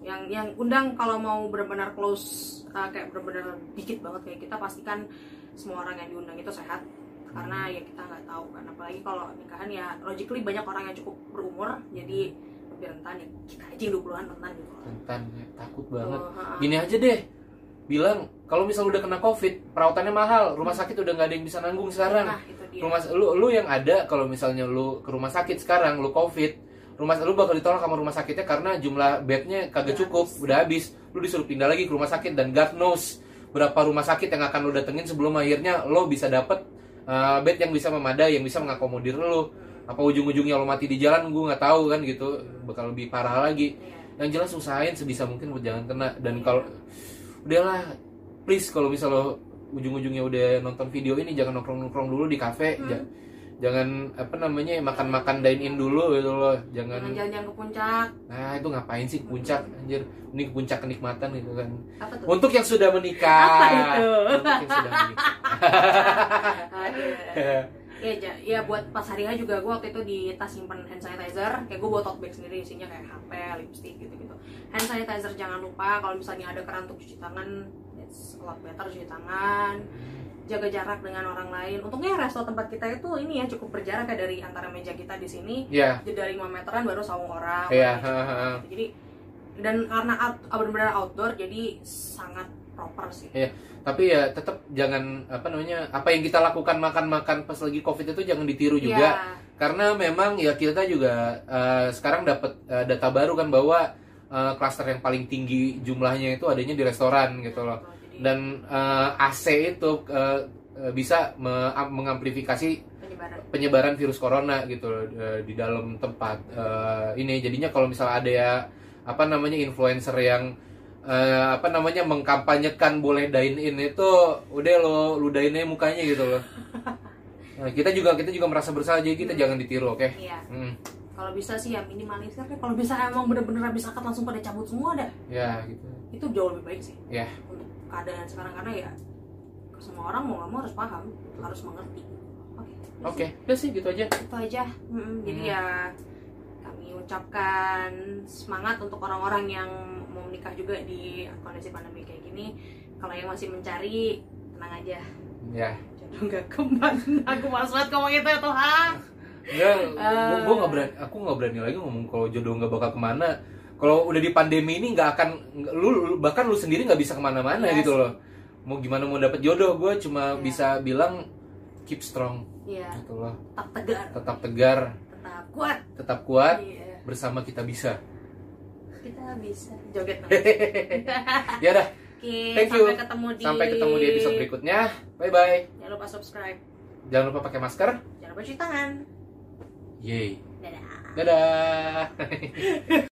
Yang yang undang kalau mau benar-benar close uh, kayak benar-benar dikit banget kayak kita pastikan semua orang yang diundang itu sehat. Karena ya kita nggak tahu kan apalagi kalau nikahan ya logically banyak orang yang cukup berumur jadi lebih rentan ya. Kita aja yang 20-an rentan gitu. Rentan ya, takut banget. Ha-ha. gini aja deh bilang kalau misal udah kena covid perawatannya mahal rumah sakit udah nggak ada yang bisa nanggung sekarang. Nah itu dia. Rumah lu lu yang ada kalau misalnya lu ke rumah sakit sekarang lu covid rumah lu bakal ditolak sama rumah sakitnya karena jumlah bednya kagak Udah cukup habis. udah habis. Lu disuruh pindah lagi ke rumah sakit dan God knows berapa rumah sakit yang akan lu datengin sebelum akhirnya lo bisa dapet uh, bed yang bisa memadai yang bisa mengakomodir lu apa ujung-ujungnya lo mati di jalan gue nggak tahu kan gitu. Bakal lebih parah lagi. Yang jelas usahain sebisa mungkin buat jangan kena. Dan kalau udahlah please kalau misal lo ujung-ujungnya udah nonton video ini jangan nongkrong-nongkrong dulu di kafe. Hmm. Ja- jangan apa namanya makan-makan dine in dulu gitu loh. Jangan jangan jalan-jalan ke puncak. Nah itu ngapain sih ke puncak anjir? Ini ke puncak kenikmatan gitu kan. Apa tuh? Untuk yang sudah menikah. Apa itu? untuk yang sudah menikah. [laughs] [laughs] ya ja, ya buat pas hari H juga gue waktu itu di tas simpen hand sanitizer. Kayak gue bawa tote bag sendiri isinya kayak HP, lipstick gitu gitu hand sanitizer jangan lupa kalau misalnya ada keran untuk cuci tangan it's a lot better cuci tangan. Jaga jarak dengan orang lain. Untungnya resto tempat kita itu ini ya cukup berjarak ya dari antara meja kita di sini. Ya jeda 5 meteran baru saung orang. Iya, Gitu. ha-ha. jadi dan karena out, benar-benar outdoor jadi sangat proper sih. Tapi ya tetap jangan apa namanya apa yang kita lakukan makan-makan pas lagi covid itu jangan ditiru juga. Iya. karena memang ya kita juga eh, sekarang dapat eh, data baru kan bahwa eh, klaster yang paling tinggi jumlahnya itu adanya di restoran gitu loh. Dan eh, AC itu eh, bisa me- am- mengamplifikasi penyebaran. penyebaran virus corona gitu loh, eh, di dalam tempat eh, ini. Jadinya kalau misalnya ada ya apa namanya influencer yang eh, apa namanya mengkampanyekan boleh dine in itu udah lo ludahin aja mukanya gitu loh. [laughs] Nah, kita juga kita juga merasa bersalah jadi kita Hmm. jangan ditiru oke? Iya. Hmm, kalau bisa sih ya minimalisir deh. Kalau bisa emang bener-bener habis akad langsung pada cabut semua deh. Ya gitu. Itu jauh lebih baik sih. Ya. untuk keadaan sekarang karena ya semua orang mau nggak mau harus paham harus mengerti. Oke. Oke udah sih gitu aja. Itu aja. Mm-mm. jadi Hmm. ya kami ucapkan semangat untuk orang-orang yang mau menikah juga di kondisi pandemi kayak gini kalau yang masih mencari tenang aja ya jodoh nggak ke mana [laughs] aku malas banget ngomong itu ya Tuhan Enggak, Eh. gue nggak berani, aku nggak berani lagi ngomong kalau jodoh nggak bakal ke mana. Kalau udah di pandemi ini nggak akan, lu lu- bahkan lu sendiri nggak bisa ke mana-mana Iya gitu loh. Mau gimana mau dapet jodoh, gue cuma Iya. bisa bilang keep strong Iya, gitu loh. tetap tegar Tetap tegar, tetap kuat tetap kuat, Iya, bersama kita bisa. Kita bisa joget [laughs] nanti. Ya udah, Oke, Thank you. sampai ketemu di sampai ketemu di episode berikutnya. Bye bye. Jangan lupa subscribe, Jangan lupa pakai masker. jangan lupa cuci tangan. Yeay. Dadah. Dadah. [laughs]